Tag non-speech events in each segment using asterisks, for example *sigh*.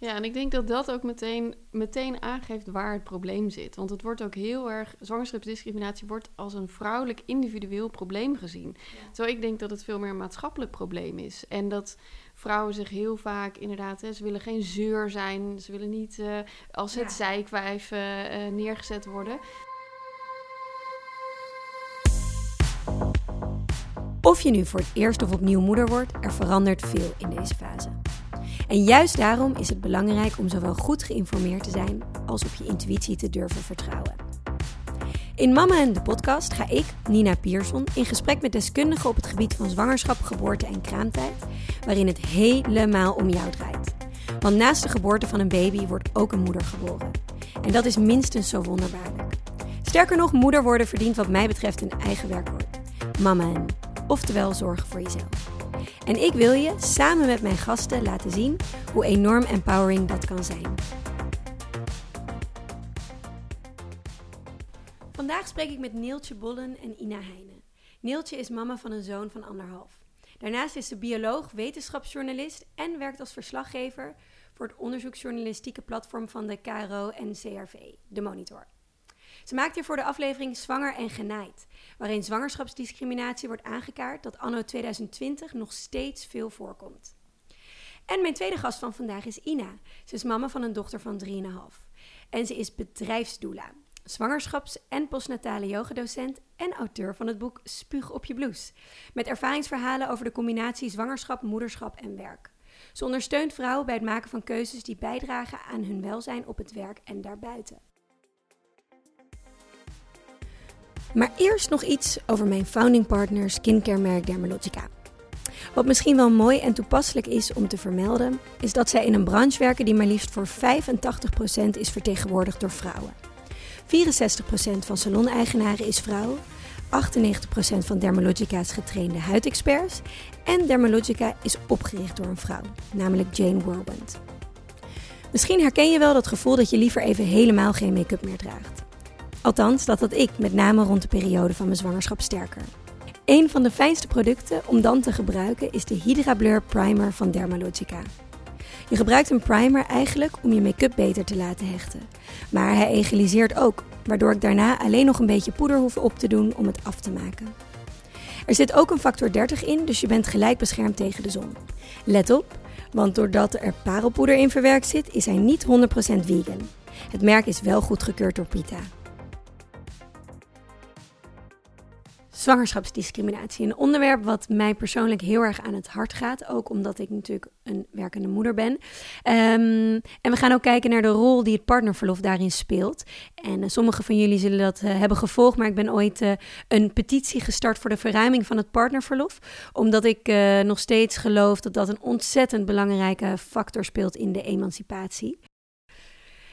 Ja, en ik denk dat dat ook meteen, meteen aangeeft waar het probleem zit. Want het wordt ook heel erg, zwangerschapsdiscriminatie wordt als een vrouwelijk individueel probleem gezien. Terwijl ik denk dat het veel meer een maatschappelijk probleem is. En dat vrouwen zich heel vaak inderdaad, hè, ze willen geen zeur zijn, ze willen niet uh, als het ja. zijkwijf uh, neergezet worden. Of je nu voor het eerst of opnieuw moeder wordt, er verandert veel in deze fase. En juist daarom is het belangrijk om zowel goed geïnformeerd te zijn als op je intuïtie te durven vertrouwen. In Mama en de podcast ga ik, Nina Pierson, in gesprek met deskundigen op het gebied van zwangerschap, geboorte en kraamtijd, waarin het helemaal om jou draait. Want naast de geboorte van een baby wordt ook een moeder geboren. En dat is minstens zo wonderbaarlijk. Sterker nog, moeder worden verdient wat mij betreft een eigen werkwoord. Mama en, oftewel zorgen voor jezelf. En ik wil je samen met mijn gasten laten zien hoe enorm empowering dat kan zijn. Vandaag spreek ik met Neeltje Bollen en Ina Heijnen. Neeltje is mama van een zoon van anderhalf. Daarnaast is ze bioloog, wetenschapsjournalist en werkt als verslaggever voor het onderzoeksjournalistieke platform van de KRO en CRV, de Monitor. Ze maakt hier voor de aflevering Zwanger en Genaaid, waarin zwangerschapsdiscriminatie wordt aangekaart dat anno 2020 nog steeds veel voorkomt. En mijn tweede gast van vandaag is Ina. Ze is mama van een dochter van 3,5. En ze is bedrijfsdoula, zwangerschaps- en postnatale yogadocent en auteur van het boek Spuug op je blouse. Met ervaringsverhalen over de combinatie zwangerschap, moederschap en werk. Ze ondersteunt vrouwen bij het maken van keuzes die bijdragen aan hun welzijn op het werk en daarbuiten. Maar eerst nog iets over mijn founding partner skincare merk Dermalogica. Wat misschien wel mooi en toepasselijk is om te vermelden, is dat zij in een branche werken die maar liefst voor 85% is vertegenwoordigd door vrouwen. 64% van salon-eigenaren is vrouw, 98% van Dermalogica's getrainde huidexperts en Dermalogica is opgericht door een vrouw, namelijk Jane Whirlwind. Misschien herken je wel dat gevoel dat je liever even helemaal geen make-up meer draagt. Althans, dat had ik met name rond de periode van mijn zwangerschap sterker. Een van de fijnste producten om dan te gebruiken is de Hydra Blur Primer van Dermalogica. Je gebruikt een primer eigenlijk om je make-up beter te laten hechten. Maar hij egaliseert ook, waardoor ik daarna alleen nog een beetje poeder hoef op te doen om het af te maken. Er zit ook een factor 30 in, dus je bent gelijk beschermd tegen de zon. Let op, want doordat er parelpoeder in verwerkt zit, is hij niet 100% vegan. Het merk is wel goedgekeurd door PITA. Zwangerschapsdiscriminatie. Een onderwerp wat mij persoonlijk heel erg aan het hart gaat. Ook omdat ik natuurlijk een werkende moeder ben. Um, en we gaan ook kijken naar de rol die het partnerverlof daarin speelt. En uh, sommigen van jullie zullen dat uh, hebben gevolgd. Maar ik ben ooit uh, een petitie gestart voor de verruiming van het partnerverlof. Omdat ik nog steeds geloof dat dat een ontzettend belangrijke factor speelt in de emancipatie.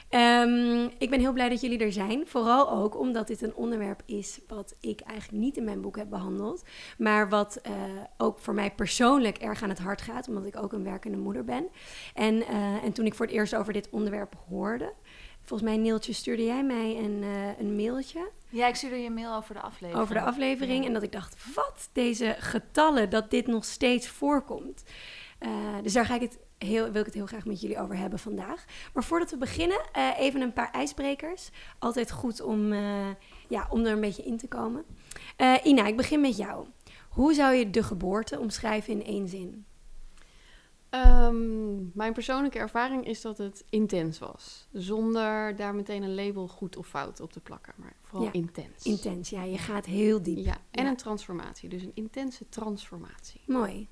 Um, ik ben heel blij dat jullie er zijn. Vooral ook omdat dit een onderwerp is wat ik eigenlijk niet in mijn boek heb behandeld. Maar wat uh, ook voor mij persoonlijk erg aan het hart gaat. Omdat ik ook een werkende moeder ben. En, uh, en toen ik voor het eerst over dit onderwerp hoorde. Volgens mij, Neeltje, stuurde jij mij een, uh, een mailtje. Ja, ik stuurde je een mail over de aflevering. Over de aflevering. Ja. En dat ik dacht, wat? Deze getallen, dat dit nog steeds voorkomt. dus daar ga ik het heel, wil ik het heel graag met jullie over hebben vandaag. Maar voordat we beginnen, uh, even een paar ijsbrekers. Altijd goed om, uh, ja, om er een beetje in te komen. Uh, Ina, ik begin met jou. Hoe zou je de geboorte omschrijven in één zin? Um, mijn persoonlijke ervaring is dat het intens was. Zonder daar meteen een label goed of fout op te plakken. Maar vooral ja, intens. Intens, ja. Je gaat heel diep. Ja, en ja. een transformatie. Dus een intense transformatie. Mooi.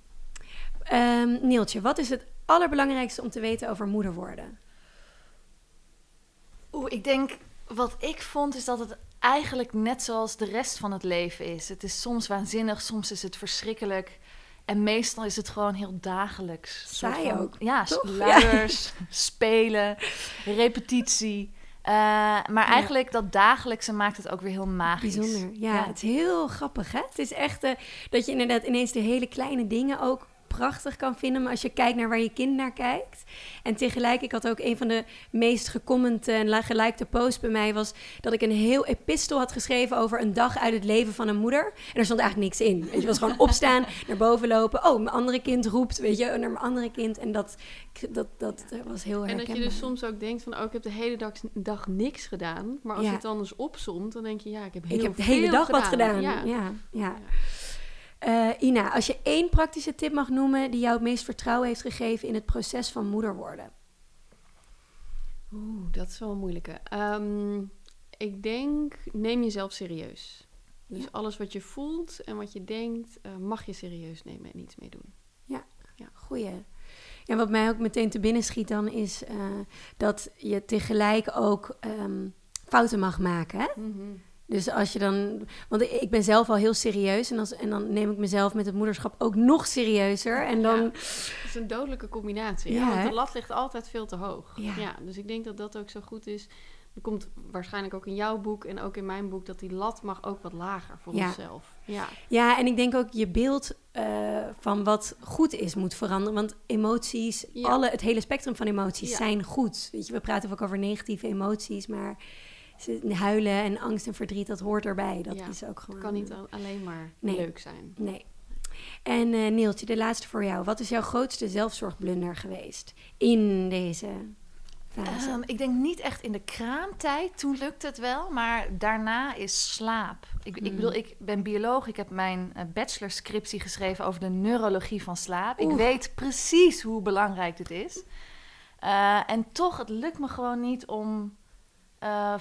Um, Neeltje, wat is het allerbelangrijkste om te weten over moeder worden? Oeh, ik denk wat ik vond is dat het eigenlijk net zoals de rest van het leven is. Het is soms waanzinnig, soms is het verschrikkelijk. En meestal is het gewoon heel dagelijks. Saai van, ook. Ja, luiers, ja. *laughs* spelen, repetitie. Uh, maar eigenlijk dat dagelijkse maakt het ook weer heel magisch. Bijzonder. Ja, ja. het is heel grappig hè. Het is echt uh, dat je inderdaad ineens de hele kleine dingen ook prachtig kan vinden. Maar als je kijkt naar waar je kind naar kijkt. En tegelijk, ik had ook een van de meest gecommente en gelikte posts bij mij... was dat ik een heel epistel had geschreven over een dag uit het leven van een moeder. En er stond eigenlijk niks in. Weet je, was gewoon opstaan, *laughs* naar boven lopen. Oh, mijn andere kind roept, weet je, naar mijn andere kind. En dat, dat, dat was heel erg. En dat je dus soms ook denkt van, oh, ik heb de hele dag, dag niks gedaan. Maar als je het dan eens opzomt, dan denk je, ja, ik heb heel Ik heb de hele dag wat gedaan. Ja, ja. Uh, Ina, als je één praktische tip mag noemen die jou het meest vertrouwen heeft gegeven in het proces van moeder worden. Oeh, dat is wel een moeilijke. Um, ik denk, neem jezelf serieus. Dus alles wat je voelt en wat je denkt, uh, mag je serieus nemen en iets mee doen. Ja, ja. goeie. Ja, wat mij ook meteen te binnen schiet dan is uh, dat je tegelijk ook um, fouten mag maken. Hè? Mm -hmm. Dus als je dan. Want ik ben zelf al heel serieus. En, als, en dan neem ik mezelf met het moederschap ook nog serieuzer. En dan. Ja, is een dodelijke combinatie. Ja, want de lat ligt altijd veel te hoog. Ja. Dus ik denk dat dat ook zo goed is. Er komt waarschijnlijk ook in jouw boek en ook in mijn boek dat die lat mag ook wat lager voor onszelf. Ja. ja, en ik denk ook je beeld uh, van wat goed is moet veranderen. Want emoties, alle, het hele spectrum van emoties zijn goed. Weet je, we praten ook over negatieve emoties, maar huilen en angst en verdriet, dat hoort erbij. Dat is ook gewoon. Het kan niet alleen maar leuk zijn. Nee. En uh, Neeltje, de laatste voor jou. Wat is jouw grootste zelfzorgblunder geweest in deze fase? Um, ik denk niet echt in de kraamtijd. Toen lukte het wel. Maar daarna is slaap. Ik, ik hmm. bedoel, ik ben bioloog. Ik heb mijn uh, bachelorscriptie geschreven over de neurologie van slaap. Ik weet precies hoe belangrijk dit is. Uh, en toch, het lukt me gewoon niet om uh,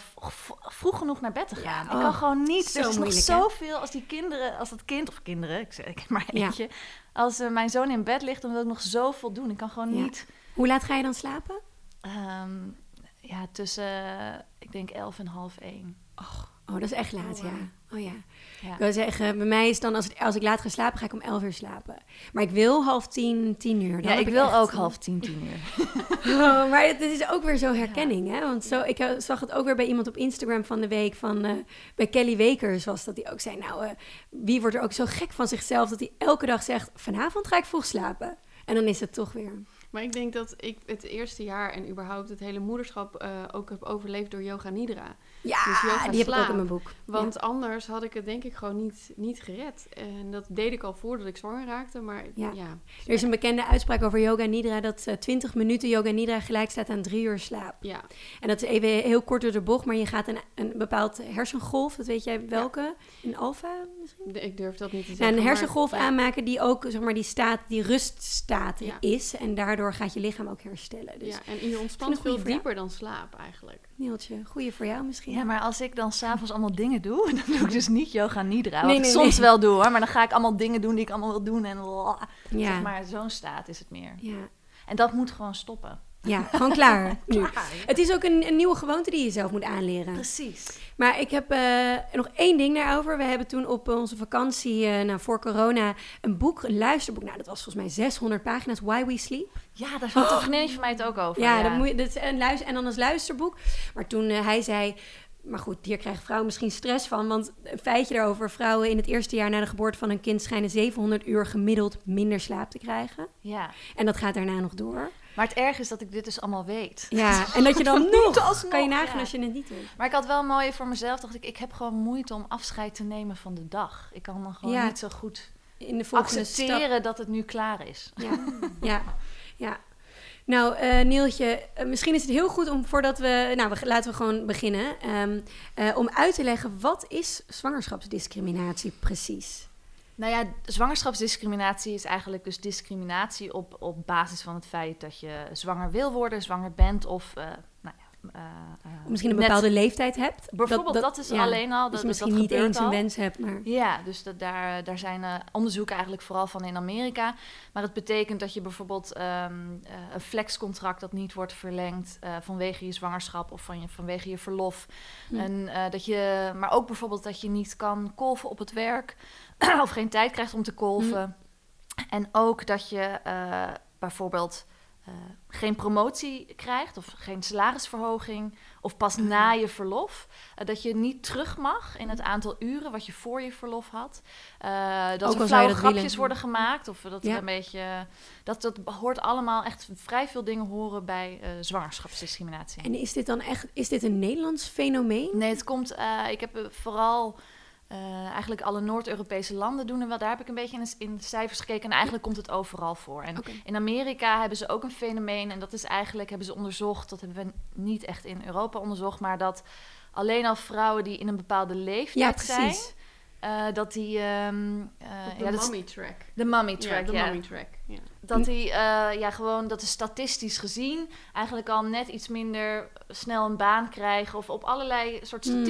vroeg genoeg naar bed te gaan. ik kan oh, gewoon niet. Er is nog zoveel als die kinderen, als dat kind of kinderen, ik zeg ik maar eentje. Als uh, mijn zoon in bed ligt, dan wil ik nog zoveel doen. Ik kan gewoon niet. Hoe laat ga je dan slapen? Um, ja, tussen, ik denk elf en half één. Och. Oh, dat is echt laat, ja. Oh ja. ja. Ik wil zeggen, bij mij is dan, als, als ik laat ga slapen, ga ik om elf uur slapen. Maar ik wil half tien, tien uur. Dan ja, ik, wil ook half tien, tien uur. *laughs* oh, maar het, is ook weer zo herkenning, hè. Want zo, ik zag het ook weer bij iemand op Instagram van de week, van, uh, bij Kelly Wekers was dat hij ook zei, nou, uh, wie wordt er ook zo gek van zichzelf dat hij elke dag zegt, vanavond ga ik vroeg slapen. En dan is het toch weer... Maar ik denk dat ik het eerste jaar en überhaupt het hele moederschap uh, ook heb overleefd door yoga nidra. Ja, dus yoga die slaap. heb ik ook in mijn boek. Want anders had ik het denk ik gewoon niet, niet gered. En dat deed ik al voordat ik zwanger raakte, maar ja. ja er is een bekende uitspraak over yoga nidra dat uh, eh, 20 minuten yoga nidra gelijk staat aan drie uur slaap. Ja. En dat is even heel kort door de bocht, maar je gaat een, een bepaald hersengolf, dat weet jij welke? Een alfa misschien? ik durf dat niet te zeggen. een hersengolf aanmaken die ook, zeg maar, die staat, die ruststaat is en daardoor gaat je lichaam ook herstellen. Dus ja, en je ontspant veel dieper dan slaap eigenlijk. Nieltje, goeie voor jou misschien. Ja, maar als ik dan s'avonds allemaal dingen doe, *laughs* dan doe ik dus niet yoga nidra. Wat nee, nee, ik soms wel doe hoor, maar dan ga ik allemaal dingen doen die ik allemaal wil doen. En ja. zeg maar, zo'n staat is het meer. Ja. En dat moet gewoon stoppen. Ja, gewoon klaar. *laughs* nu. Het is ook een, een, nieuwe gewoonte die je zelf moet aanleren. Precies. Maar ik heb uh, nog één ding daarover. We hebben toen op onze vakantie, uh, nou, voor corona, een boek, een luisterboek. Nou, dat was volgens mij 600 pagina's, Why We Sleep. Ja, daar had oh. een vriendin van mij het ook over. Ja, ja. Dat moet je, dat is een luister, en dan als luisterboek. Maar toen uh, hij zei... Maar goed, hier krijgen vrouwen misschien stress van. Want een feitje daarover: vrouwen in het eerste jaar na de geboorte van hun kind schijnen 700 uur gemiddeld minder slaap te krijgen. Ja. En dat gaat daarna nog door. Maar het erg is dat ik dit dus allemaal weet. Ja, en dat je *laughs* dan nog, kan je nagaan als je het niet doet. Maar ik had wel mooi voor mezelf, dacht ik, ik heb gewoon moeite om afscheid te nemen van de dag. Ik kan dan gewoon niet zo goed in de accepteren dat het nu klaar is. Ja, ja, *laughs* ja. Nou, uh, Nieltje, uh, misschien is het heel goed om voordat we. Nou, we, laten we gewoon beginnen. Um, uh, om uit te leggen wat is zwangerschapsdiscriminatie precies? Nou ja, zwangerschapsdiscriminatie is eigenlijk dus discriminatie op, op basis van het feit dat je zwanger wil worden, zwanger bent of misschien een bepaalde leeftijd hebt. Bijvoorbeeld, dat, is alleen al. Dat, misschien niet eens een wens hebt, maar... Ja, dus dat, daar, daar zijn onderzoeken eigenlijk vooral van in Amerika. Maar het betekent dat je bijvoorbeeld um, een flexcontract dat niet wordt verlengd vanwege je zwangerschap of van je, vanwege je verlof. Hm. En, dat je, maar ook bijvoorbeeld dat je niet kan kolven op het werk. *clears throat* of geen tijd krijgt om te kolven. Mm. En ook dat je uh, bijvoorbeeld eh, geen promotie krijgt of geen salarisverhoging of pas na je verlof. Uh, dat je niet terug mag in het aantal uren wat je voor je verlof had. Uh, dat er flauwe grapjes willen. worden gemaakt of dat ja. een beetje... Dat, dat hoort allemaal echt vrij veel dingen horen bij zwangerschapsdiscriminatie. En is dit dan echt... Is dit een Nederlands fenomeen? Nee, het komt... ik heb vooral uh, eigenlijk alle Noord-Europese landen doen er wel. Daar heb ik een beetje in de, in de cijfers gekeken. En eigenlijk komt het overal voor. En in Amerika hebben ze ook een fenomeen. En dat is eigenlijk, hebben ze onderzocht. Dat hebben we niet echt in Europa onderzocht. Maar dat alleen al vrouwen die in een bepaalde leeftijd ja, zijn. Uh, dat die. Um, uh, de ja, mummy track. De mummy track, ja. De mummy track, ja. Dat die, ja, gewoon, dat is statistisch gezien eigenlijk al net iets minder snel een baan krijgen. Of op allerlei soort hmm.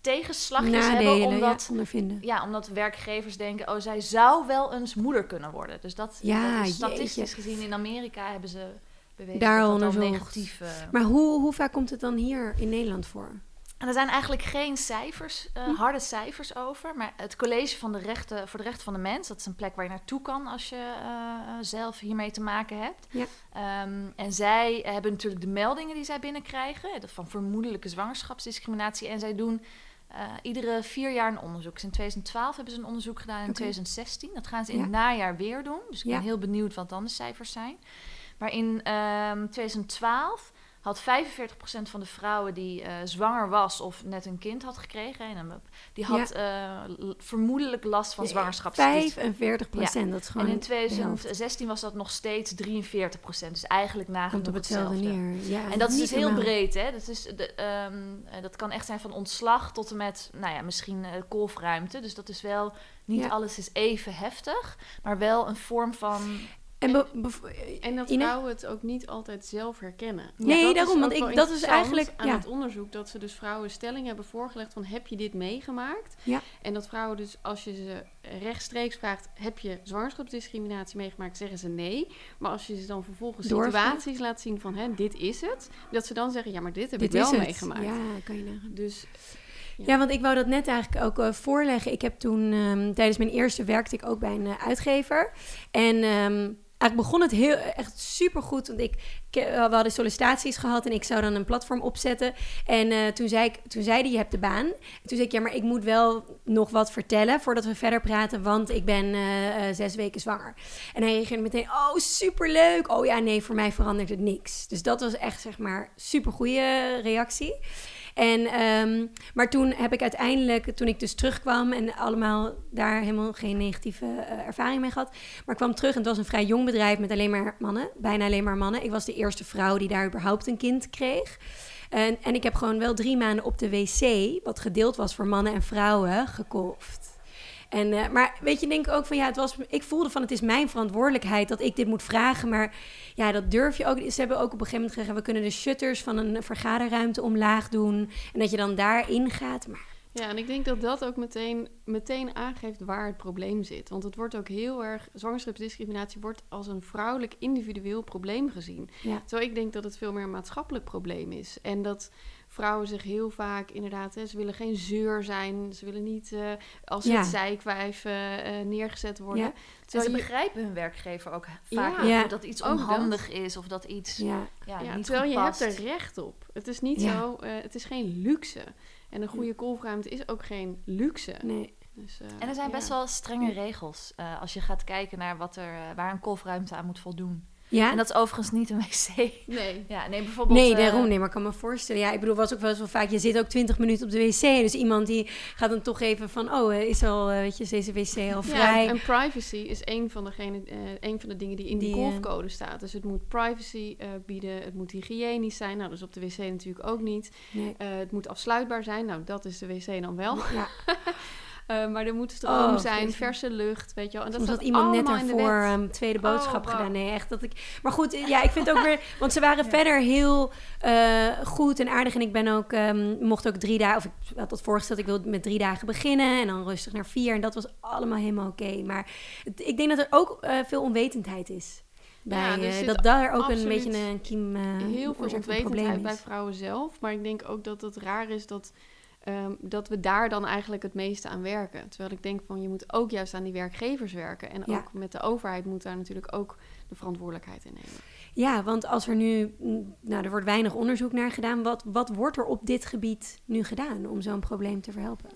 Tegenslagjes hebben. Omdat, ja, ja, omdat werkgevers denken, oh, zij zou wel eens moeder kunnen worden. Dus dat, ja, statistisch gezien in Amerika hebben ze bewezen Daar dat dat negatief... Uh... Maar hoe, hoe vaak komt het dan hier in Nederland voor? En er zijn eigenlijk geen cijfers, uh, hm. harde cijfers over. Maar het College van de Rechten, voor de Rechten van de Mens, dat is een plek waar je naartoe kan als je uh, zelf hiermee te maken hebt. Ja. Um, en zij hebben natuurlijk de meldingen die zij binnenkrijgen van vermoedelijke zwangerschapsdiscriminatie. En zij doen uh, iedere vier jaar een onderzoek. Dus in 2012 hebben ze een onderzoek gedaan in 2016. Dat gaan ze in het najaar weer doen. Dus ik ben heel benieuwd wat dan de cijfers zijn. Maar in um, ehm, 2012 had 45% van de vrouwen die uh, zwanger was of net een kind had gekregen, en die had ja. uh, vermoedelijk last van zwangerschap. 45 procent, ja. dat is gewoon. En in 2016 was dat nog steeds 43 procent. Dus eigenlijk nagenoeg op hetzelfde, neer. Ja, en dat is dus heel breed, hè? Dat, is de, um, dat kan echt zijn van ontslag tot en met, nou ja, misschien uh, kolfruimte. Dus dat is wel, niet alles is even heftig, maar wel een vorm van en, en, dat vrouwen het ook niet altijd zelf herkennen. Nee, daarom. Want ik, dat is eigenlijk aan het onderzoek dat ze dus vrouwen stelling hebben voorgelegd van heb je dit meegemaakt? Ja. En dat vrouwen dus als je ze rechtstreeks vraagt heb je zwangerschapsdiscriminatie meegemaakt, zeggen ze nee. Maar als je ze dan vervolgens situaties laat zien van hè, dit is het, dat ze dan zeggen ja, maar dit heb dit ik wel meegemaakt. Ja, kan je nagaan. Dus ja. want ik wou dat net eigenlijk ook uh, voorleggen. Ik heb toen um, tijdens mijn eerste werkte ik ook bij een uh, uitgever. En um, eigenlijk begon het heel echt super goed. Want ik, we hadden sollicitaties gehad en ik zou dan een platform opzetten. En uh, toen, zei ik, toen zei hij, je hebt de baan. En toen zei ik, ja, maar ik moet wel nog wat vertellen voordat we verder praten, want ik ben uh, zes weken zwanger. En hij reageerde meteen, oh, superleuk. Oh ja, nee, voor mij verandert het niks. Dus dat was echt, zeg maar, super goede reactie. En, um, maar toen heb ik uiteindelijk, toen ik dus terugkwam en allemaal daar helemaal geen negatieve uh, ervaring mee gehad. Maar kwam terug en het was een vrij jong bedrijf met alleen maar mannen, bijna alleen maar mannen. Ik was de eerste vrouw die daar überhaupt een kind kreeg. En, en ik heb gewoon wel drie maanden op de wc, wat gedeeld was voor mannen en vrouwen, gekolfd. En, uh, maar weet je, denk ik ook van ja, het was, ik voelde van het is mijn verantwoordelijkheid dat ik dit moet vragen. Maar ja, dat durf je ook. Ze hebben ook op een gegeven moment gezegd, we kunnen de shutters van een vergaderruimte omlaag doen. En dat je dan daarin gaat. Maar ja, en ik denk dat dat ook meteen, meteen aangeeft waar het probleem zit. Want het wordt ook heel erg, zwangerschapsdiscriminatie wordt als een vrouwelijk individueel probleem gezien. Ja. Terwijl ik denk dat het veel meer een maatschappelijk probleem is. En dat vrouwen zich heel vaak inderdaad, hè, ze willen geen zeur zijn. Ze willen niet uh, als ja. het zijkwijf uh, neergezet worden. Ja. En ze begrijpen hun werkgever ook vaak ja. dat iets onhandig is of dat iets ja. Ja, niet Terwijl je hebt er recht op. Het is niet zo, uh, het is geen luxe. En een goede kolfruimte is ook geen luxe. Nee. Dus, en er zijn best wel strenge regels als je gaat kijken naar wat er, waar een kolfruimte aan moet voldoen. Ja? En dat is overigens niet een wc. Nee. *laughs* Ja, nee, bijvoorbeeld... Nee, daarom. Nee, maar ik kan me voorstellen. Ja, ik bedoel, was ook wel eens wel vaak... Je zit ook 20 minuten op de wc. Dus iemand die gaat dan toch even van... Oh, is al, weet je, is deze wc al vrij? Ja, en privacy is een van, degene, uh, een van de dingen die in die, die golfcode staat. Dus het moet privacy uh, bieden. Het moet hygiënisch zijn. Nou, dus op de wc natuurlijk ook niet. Nee. Uh, het moet afsluitbaar zijn. Nou, dat is de wc dan wel. Ja. *laughs* Uh, maar er moet stroom oh, zijn, verse lucht, weet je wel. En dat had iemand net um, tweede oh, boodschap oh, gedaan. Nee, echt dat ik... Maar goed, ja, ik vind het ook *laughs* weer... Want ze waren ja. verder heel uh, goed en aardig. En ik ben ook... Um, mocht ook drie dagen... Of ik had dat voorgesteld, ik wilde met drie dagen beginnen. En dan rustig naar vier. En dat was allemaal helemaal oké. Okay. Maar het, ik denk dat er ook uh, veel onwetendheid is. Bij, ja, dus dat daar ook een beetje een kiem... heel veel onwetendheid bij vrouwen zelf. Maar ik denk ook dat het raar is dat Um, dat we daar dan eigenlijk het meeste aan werken. Terwijl ik denk van je moet ook juist aan die werkgevers werken. En ook met de overheid moet daar natuurlijk ook de verantwoordelijkheid in nemen. Ja, want als er nu, mm, nou, er wordt weinig onderzoek naar gedaan. Wat, wat wordt er op dit gebied nu gedaan om zo'n probleem te verhelpen?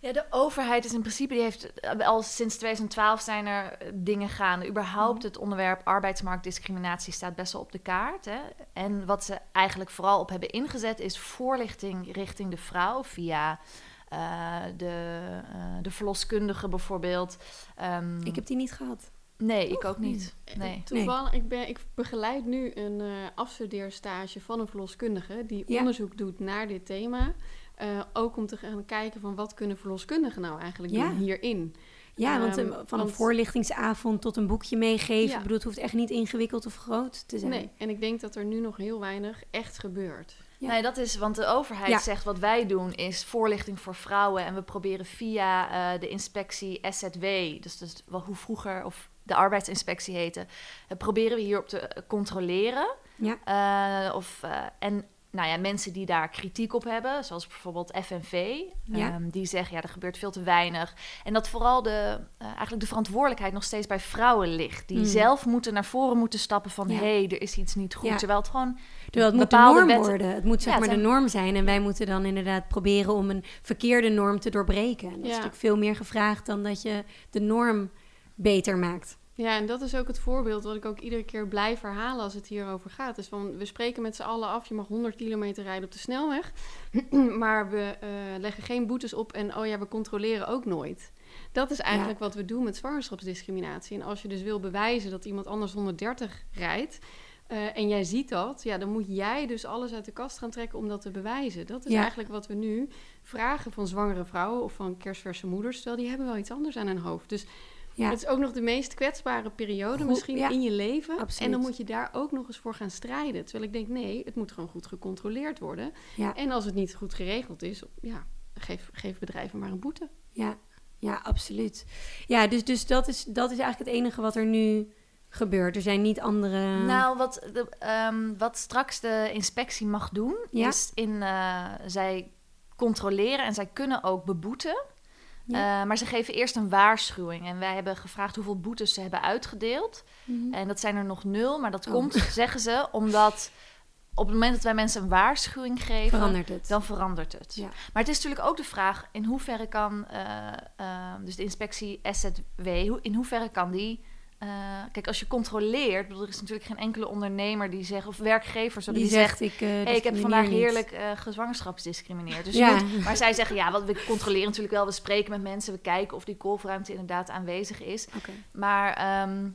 Ja, de overheid is in principe, die heeft eh, al sinds 2012 zijn er eh, dingen gaande. Überhaupt Mhm. het onderwerp arbeidsmarktdiscriminatie staat best wel op de kaart. Hè? En wat ze eigenlijk vooral op hebben ingezet is voorlichting richting de vrouw via eh, de, eh, de verloskundige bijvoorbeeld. Ehm, Ik heb die niet gehad. nee, ik ook niet. Nee. Toevallig, ik, ben, ik begeleid nu een eh afstudeerstage van een verloskundige die Ja. onderzoek doet naar dit thema. Eh, ook om te gaan kijken van wat kunnen verloskundigen nou eigenlijk Ja. doen hierin. Ja, want Ehm, eh, van een voorlichtingsavond tot een boekje meegeven. Ja. Ik bedoel, het hoeft echt niet ingewikkeld of groot te zijn. Nee, en ik denk dat er nu nog heel weinig echt gebeurt. Ja. Nee, dat is, want de overheid Ja. zegt wat wij doen is voorlichting voor vrouwen. En we proberen via eh, de inspectie SZW, dus, dus wel hoe vroeger of de arbeidsinspectie heette, proberen we hierop te controleren. Ja. Eh, of, eh, en nou ja, mensen die daar kritiek op hebben, zoals bijvoorbeeld FNV, Ja. ehm, die zeggen ja, er gebeurt veel te weinig. En dat vooral de, eh, eigenlijk de verantwoordelijkheid nog steeds bij vrouwen ligt, die Mm. zelf moeten naar voren moeten stappen van Ja. hé, hey, er is iets niet goed. Ja. Terwijl het gewoon Terwijl het moet de norm wetten- worden. Het moet zeg maar de norm zijn. En wij moeten dan inderdaad proberen om een verkeerde norm te doorbreken. En dat is natuurlijk veel meer gevraagd dan dat je de norm beter maakt. Ja, en dat is ook het voorbeeld wat ik ook iedere keer blijf herhalen als het hierover gaat. Dus van, we spreken met z'n allen af, je mag 100 kilometer rijden op de snelweg. *clears throat* maar we eh, leggen geen boetes op en oh ja, we controleren ook nooit. Dat is eigenlijk wat we doen met zwangerschapsdiscriminatie. En als je dus wil bewijzen dat iemand anders 130 rijdt... eh, en jij ziet dat, ja, dan moet jij dus alles uit de kast gaan trekken om dat te bewijzen. Dat is Ja. eigenlijk wat we nu vragen van zwangere vrouwen of van kerstverse moeders. Terwijl die hebben wel iets anders aan hun hoofd. Dus Ja. het is ook nog de meest kwetsbare periode Goed, misschien ja, in je leven. absoluut. En dan moet je daar ook nog eens voor gaan strijden. Terwijl ik denk, nee, het moet gewoon goed gecontroleerd worden. Ja. En als het niet goed geregeld is, ja, geef, geef bedrijven maar een boete. Ja, ja absoluut. Ja, dus, dus dat, is, dat is eigenlijk het enige wat er nu gebeurt. Er zijn niet andere... Nou, wat, de, ehm, wat straks de inspectie mag doen, Ja. is in, eh, zij controleren en zij kunnen ook beboeten. Ja. Eh, maar ze geven eerst een waarschuwing. En wij hebben gevraagd hoeveel boetes ze hebben uitgedeeld. Mhm. En dat zijn er nog nul. Maar dat Oh. komt, zeggen ze, omdat op het moment dat wij mensen een waarschuwing geven, verandert het. dan verandert het. Ja. Maar het is natuurlijk ook de vraag in hoeverre kan, eh, eh, dus de inspectie SZW, in hoeverre kan die. Eh, kijk, als je controleert, bedoel, er is natuurlijk geen enkele ondernemer die zegt, of werkgever, zo, Die, die, zegt, ik, uh, Hey, ik heb vandaag heerlijk uh, gezwangerschapsdiscrimineerd. Dus Ja. moet, maar zij zeggen, ja, wat, we controleren natuurlijk wel. We spreken met mensen, we kijken of die kolfruimte inderdaad aanwezig is. Oké. Maar ehm,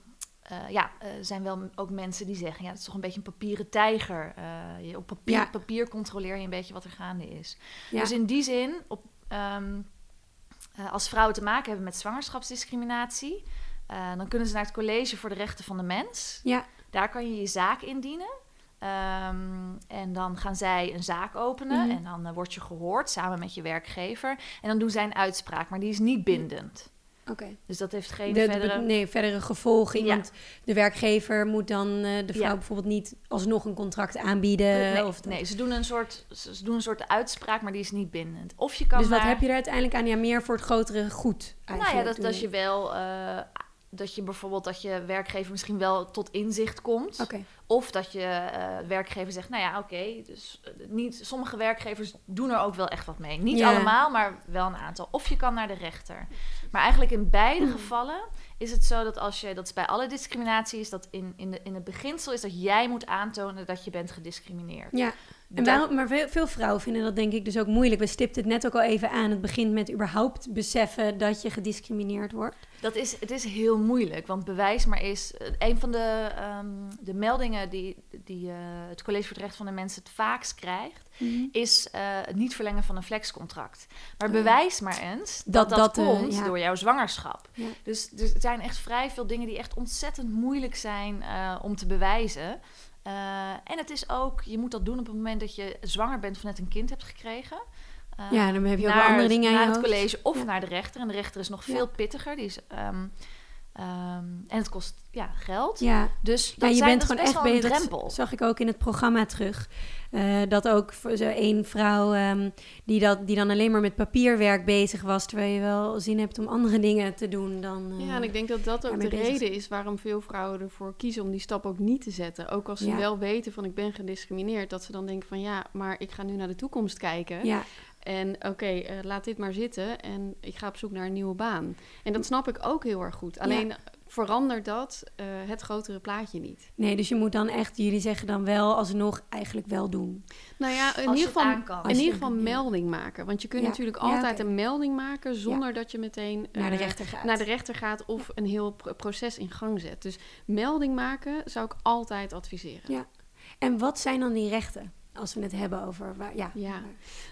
eh, ja, er zijn wel ook mensen die zeggen... ja, het is toch een beetje een papieren tijger. Eh, je, op papier, Ja. papier controleer je een beetje wat er gaande is. Ja. Dus in die zin, op, ehm, eh, als vrouwen te maken hebben met zwangerschapsdiscriminatie... eh, dan kunnen ze naar het College voor de Rechten van de Mens. Ja. Daar kan je je zaak indienen. Ehm, en dan gaan zij een zaak openen Mhm. en dan eh, word je gehoord samen met je werkgever. En dan doen zij een uitspraak, maar die is niet bindend. Oké. Dus dat heeft geen De- de- verdere... nee, verdere gevolgen. Ja. Want de werkgever moet dan eh, de vrouw Ja. bijvoorbeeld niet alsnog een contract aanbieden. nee, of nee, ze doen, een soort, ze doen een soort uitspraak, maar die is niet bindend. Of je kan dus wat heb je er uiteindelijk aan? Ja, meer voor het grotere goed. Nou ja, dat, dat je wel... eh, dat je bijvoorbeeld dat je werkgever misschien wel tot inzicht komt. Of dat je eh, werkgever zegt, nou ja, oké, dus eh, niet, sommige werkgevers doen er ook wel echt wat mee. Niet allemaal, maar wel een aantal. Of je kan naar de rechter. Maar eigenlijk in beide Mm. gevallen is het zo dat als je, dat is bij alle discriminatie, is dat in, in, de, in het beginsel is dat jij moet aantonen dat je bent gediscrimineerd. Ja. En waarom, maar veel, veel vrouwen vinden dat denk ik dus ook moeilijk. We stipten het net ook al even aan. Het begint met überhaupt beseffen dat je gediscrimineerd wordt. Dat is, het is heel moeilijk, want bewijs maar is... eh, Een van de, ehm, de meldingen die, die eh, het College voor het Recht van de Mensen het vaakst krijgt... is eh, het niet verlengen van een flexcontract. Maar Oh bewijs maar eens Dat dat dat, dat, komt ja. door jouw zwangerschap. Ja. Dus, dus er zijn echt vrij veel dingen die echt ontzettend moeilijk zijn om te bewijzen. Eh, en het is ook, je moet dat doen op het moment dat je zwanger bent of net een kind hebt gekregen. Eh, Ja, dan heb je ook andere dingen aan naar het hoofd. college of Ja. naar de rechter. En de rechter is nog Ja. veel pittiger. Die is, ehm, ehm, en het kost ja, geld. Ja. Dus Ja, dat je zijn bent dus gewoon echt bezig. drempel. Dat zag ik ook in het programma terug. Eh, dat ook voor zo één vrouw ehm, die, dat, die dan alleen maar met papierwerk bezig was. Terwijl je wel zin hebt om andere dingen te doen dan. eh, Ja, en ik denk dat dat ook de bezig reden is waarom veel vrouwen ervoor kiezen om die stap ook niet te zetten. Ook als ze Ja. wel weten van ik ben gediscrimineerd, dat ze dan denken van ja, maar ik ga nu naar de toekomst kijken. ja, En oké, eh, laat dit maar zitten en ik ga op zoek naar een nieuwe baan. En dat snap ik ook heel erg goed. Alleen verandert dat eh, het grotere plaatje niet. nee, dus je moet dan echt, jullie zeggen dan wel alsnog eigenlijk wel doen. Nou ja, in ieder geval, in ieder geval melding maken. Want je kunt Ja. natuurlijk Ja, altijd een melding maken zonder dat je meteen Naar de eh, rechter gaat. naar de rechter gaat of een heel pro- proces in gang zet. Dus melding maken zou ik altijd adviseren. Ja. En wat zijn dan die rechten? Als we het hebben over... Waar, ja, Ja.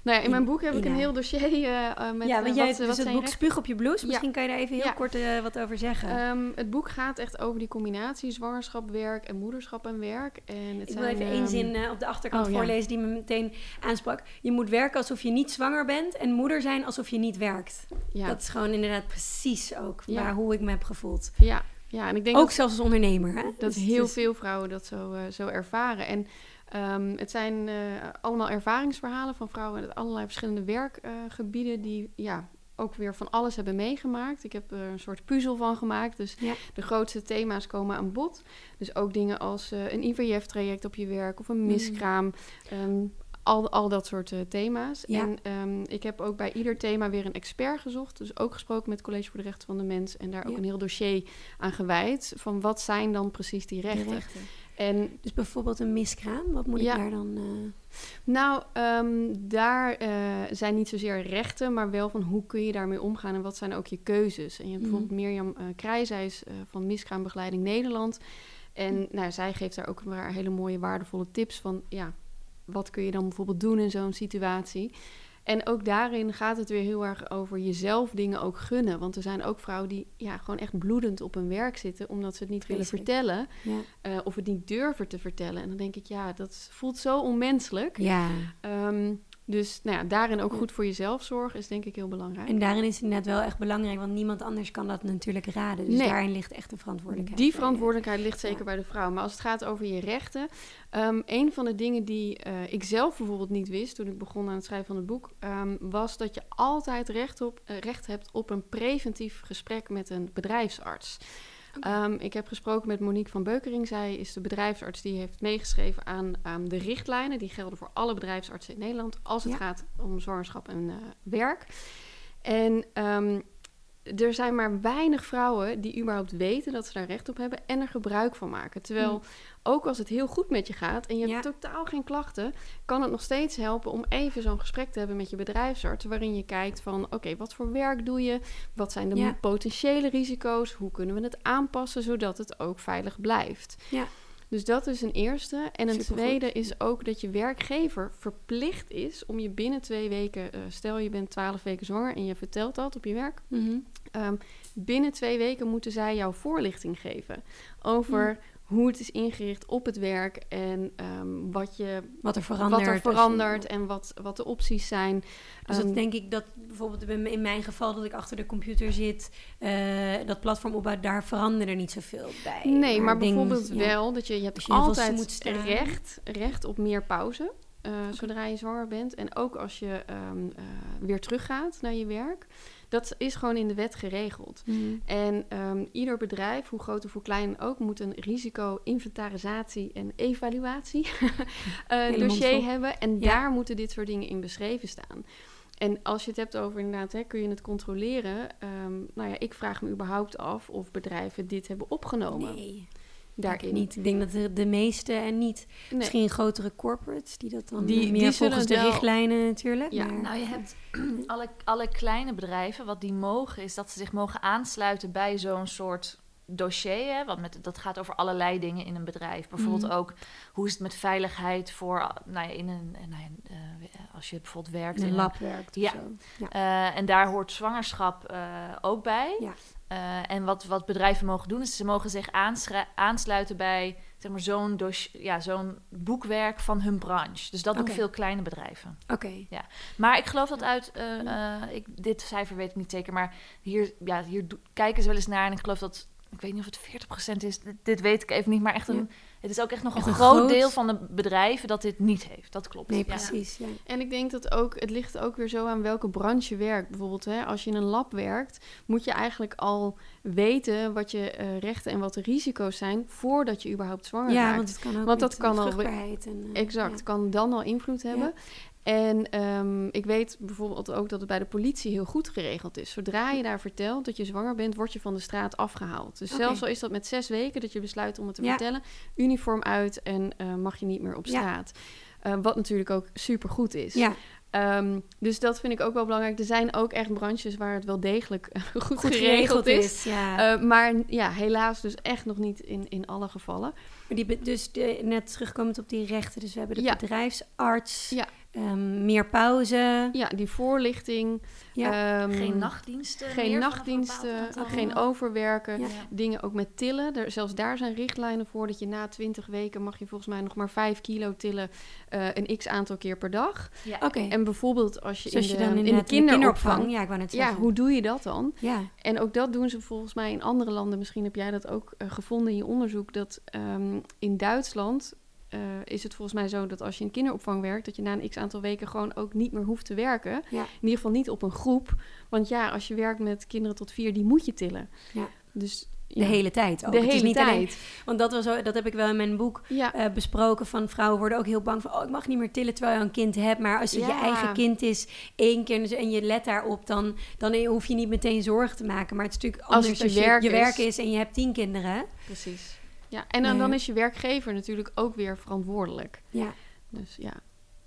Nou ja, in mijn boek heb ik een heel dossier eh, eh, met ja, eh, want jij wat, dus het boek. Spuug op je blouse. Ja. Misschien kan je daar even heel Ja. kort eh, wat over zeggen. Ehm, het boek gaat echt over die combinatie zwangerschap, werk en moederschap en werk. En het ik wil even één ehm, zin eh, op de achterkant oh, voorlezen die me meteen aansprak. Je moet werken alsof je niet zwanger bent en moeder zijn alsof je niet werkt. Dat is gewoon inderdaad precies ook waar, hoe ik me heb gevoeld. ja, ja, en ik denk Ook dat, zelfs als ondernemer. Hè? dat Dus heel veel vrouwen dat zo, eh, zo ervaren. En ehm, het zijn eh, allemaal ervaringsverhalen van vrouwen uit allerlei verschillende werkgebieden die ja, ook weer van alles hebben meegemaakt. Ik heb er een soort puzzel van gemaakt. Dus Ja. de grootste thema's komen aan bod. Dus ook dingen als eh, een IVF-traject op je werk of Mm. een miskraam. ehm, al, al dat soort eh, thema's. Ja. En ehm, ik heb ook bij ieder thema weer een expert gezocht. Dus ook gesproken met het College voor de Rechten van de Mens. En daar ook een heel dossier aan gewijd. Van wat zijn dan precies die rechten. En Dus bijvoorbeeld een miskraam, wat moet Ja. ik daar dan... eh, nou, ehm, daar eh, zijn niet zozeer rechten, maar wel van hoe kun je daarmee omgaan en wat zijn ook je keuzes. En je hebt Mhm. bijvoorbeeld Mirjam Krij, zij is eh, van Miskraambegeleiding Nederland. En nou, zij geeft daar ook maar hele mooie, waardevolle tips van, ja, wat kun je dan bijvoorbeeld doen in zo'n situatie? En ook daarin gaat het weer heel erg over jezelf dingen ook gunnen. Want er zijn ook vrouwen die ja, gewoon echt bloedend op hun werk zitten, omdat ze het niet willen vertellen ja. eh, of het niet durven te vertellen. En dan denk ik, ja, dat voelt zo onmenselijk. ja, Ehm, dus nou ja, daarin ook goed voor jezelf zorgen is denk ik heel belangrijk. en daarin is het net wel echt belangrijk, want niemand anders kan dat natuurlijk raden. Dus Nee. daarin ligt echt de verantwoordelijkheid. Die verantwoordelijkheid ligt zeker Ja. bij de vrouw. Maar als het gaat over je rechten. ehm, een van de dingen die eh, ik zelf bijvoorbeeld niet wist toen ik begon aan het schrijven van het boek. ehm, was dat je altijd recht, op, eh, recht hebt op een preventief gesprek met een bedrijfsarts. Ehm, ik heb gesproken met Monique van Beukering. Zij is de bedrijfsarts die heeft meegeschreven aan de richtlijnen. Die gelden voor alle bedrijfsartsen in Nederland als het Ja. gaat om zwangerschap en eh, werk. En ehm, er zijn maar weinig vrouwen die überhaupt weten dat ze daar recht op hebben en er gebruik van maken. Terwijl ook als het heel goed met je gaat en je hebt totaal geen klachten, kan het nog steeds helpen om even zo'n gesprek te hebben met je bedrijfsarts. Waarin je kijkt van oké, wat voor werk doe je? Wat zijn de Ja. potentiële risico's? Hoe kunnen we het aanpassen zodat het ook veilig blijft? Ja. Dus dat is een eerste. En een Supergoed. tweede is ook dat je werkgever verplicht is om je binnen twee weken, eh, stel je bent twaalf weken zwanger en je vertelt dat op je werk, Mhm. Ehm, binnen twee weken moeten zij jou voorlichting geven over hoe het is ingericht op het werk en ehm, wat, je, Wat er verandert. wat er je- verandert en wat, wat de opties zijn. Dus Ehm, dat denk ik dat bijvoorbeeld in mijn geval dat ik achter de computer zit, eh, dat platform opbouw, daar veranderde niet zoveel bij. nee, maar bijvoorbeeld wel dat je, je hebt je altijd moet recht, recht op meer pauze. eh, Zodra je zwanger bent. En ook als je ehm, eh, weer teruggaat naar je werk. Dat is gewoon in de wet geregeld. Mhm. En ehm, ieder bedrijf, hoe groot of hoe klein ook, moet een risico-inventarisatie en evaluatie *laughs* eh, dossier hebben. En Ja. daar moeten dit soort dingen in beschreven staan. En als je het hebt over inderdaad, hè, kun je het controleren? Ehm, nou ja, ik vraag me überhaupt af of bedrijven dit hebben opgenomen. Nee, daarin. niet. Ik denk dat de, de meeste en niet. Nee. Misschien grotere corporates die dat dan Die- die meer zullen volgens de wel- richtlijnen natuurlijk. Ja, maar- Nou, je hebt *clears throat* alle, alle kleine bedrijven, wat die mogen, is dat ze zich mogen aansluiten bij zo'n soort dossier. Hè, wat met, dat gaat over allerlei dingen in een bedrijf. Bijvoorbeeld Mhm. ook hoe is het met veiligheid voor, nou ja, in een, nou ja, eh, als je bijvoorbeeld werkt in een in lab werkt of Ja. zo. Ja. Eh, en daar hoort zwangerschap eh, ook bij. Ja. Eh, en wat, wat bedrijven mogen doen, is ze mogen zich aansluiten bij zeg maar, zo'n ja, zo'n boekwerk van hun branche. Dus dat Oké. doen veel kleine bedrijven. Oké. Maar ik geloof dat uit, eh, eh, ik, dit cijfer weet ik niet zeker, maar hier, ja, hier kijken ze wel eens naar en ik geloof dat ik weet niet of het 40% is, dit, dit weet ik even niet, maar echt een, Ja. Het is ook echt nog een een groot groot- deel van de bedrijven dat dit niet heeft. Dat klopt. Nee, precies. Ja. En ik denk dat ook, het ligt ook weer zo aan welke branche je werkt. Bijvoorbeeld, hè, als je in een lab werkt, moet je eigenlijk al weten wat je eh, rechten en wat de risico's zijn voordat je überhaupt zwanger Ja, raakt. want het kan ook Want dat kan al- en, eh, Exact, ja. kan dan al invloed hebben. En ehm, ik weet bijvoorbeeld ook dat het bij de politie heel goed geregeld is. Zodra je daar vertelt dat je zwanger bent, word je van de straat afgehaald. Dus zelfs al is dat met zes weken dat je besluit om het te Ja. vertellen, uniform uit en eh, mag je niet meer op Ja. straat. Eh, wat natuurlijk ook super goed is. Ja, Ehm, dus dat vind ik ook wel belangrijk. Er zijn ook echt branches waar het wel degelijk *laughs* goed, goed geregeld, is. Ja. Eh, maar ja, helaas dus echt nog niet in, in alle gevallen. Maar die, dus de, net terugkomend op die rechten. Dus we hebben de Ja. bedrijfsarts, Ja. Ehm, meer pauze. Ja, die voorlichting. Ja. ehm, Geen nachtdiensten Geen nachtdiensten, geen overwerken. Ja. Dingen ook met tillen. Er, zelfs daar zijn richtlijnen voor dat je na 20 weken mag je volgens mij nog maar 5 kilo tillen. eh, een x aantal keer per dag. Ja. Oké. En bijvoorbeeld als je Zoals in je de, dan in de kinderopvang. Ja, ik wou net Ja, hoe doe je dat dan? Ja, En ook dat doen ze volgens mij in andere landen. Misschien heb jij dat ook eh, gevonden in je onderzoek. Dat ehm, in Duitsland eh, is het volgens mij zo dat als je in kinderopvang werkt, dat je na een x aantal weken gewoon ook niet meer hoeft te werken. Ja. In ieder geval niet op een groep. Want ja, als je werkt met kinderen tot vier, die moet je tillen. Ja. Dus de ja, hele tijd ook. de Het is hele niet tijd. alleen- want dat, was, dat heb ik wel in mijn boek Ja, eh, besproken. Van vrouwen worden ook heel bang van... oh, ik mag niet meer tillen terwijl je een kind hebt. Maar als het je eigen kind is, één keer... en je let daarop, dan, dan hoef je niet meteen zorgen te maken. Maar het is natuurlijk Als anders het je werk je is. werk is... en je hebt tien kinderen. precies. Ja, en dan, Nee. dan is je werkgever natuurlijk ook weer verantwoordelijk. Ja. Dus ja.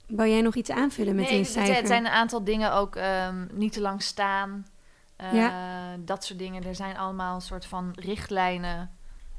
Wou jij nog iets aanvullen met Nee, zijn- cijfer? het zijn een aantal dingen ook ehm, niet te lang staan. Eh, Ja. Dat soort dingen. Er zijn allemaal een soort van richtlijnen.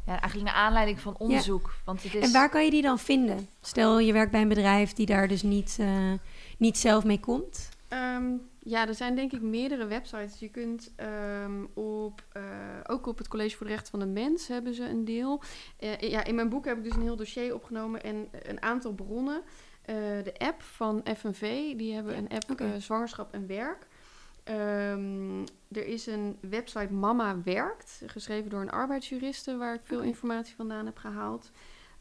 Ja, eigenlijk naar aanleiding van onderzoek. Want het is... En waar kan je die dan vinden? Stel, je werkt bij een bedrijf die daar dus niet, eh, niet zelf mee komt. Ehm, ja, er zijn denk ik meerdere websites. Je kunt ehm, op, eh, ook op het College voor de Rechten van de Mens hebben ze een deel. Eh, ja, in mijn boek heb ik dus een heel dossier opgenomen en een aantal bronnen. Eh, de app van FNV, die hebben een app Zwangerschap en Werk. Ehm, er is een website Mama Werkt, geschreven door een arbeidsjuriste, waar ik veel informatie vandaan heb gehaald.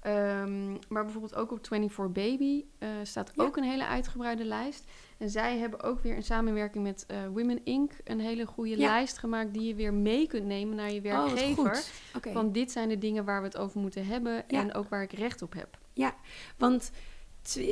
Ehm, maar bijvoorbeeld ook op 24 Baby staat Ja. ook een hele uitgebreide lijst. En zij hebben ook weer in samenwerking met eh, Women Inc. een hele goede Ja. lijst gemaakt die je weer mee kunt nemen naar je Oh, werkgever. goed. Oké. van dit zijn de dingen waar we het over moeten hebben Ja. en ook waar ik recht op heb. Want t-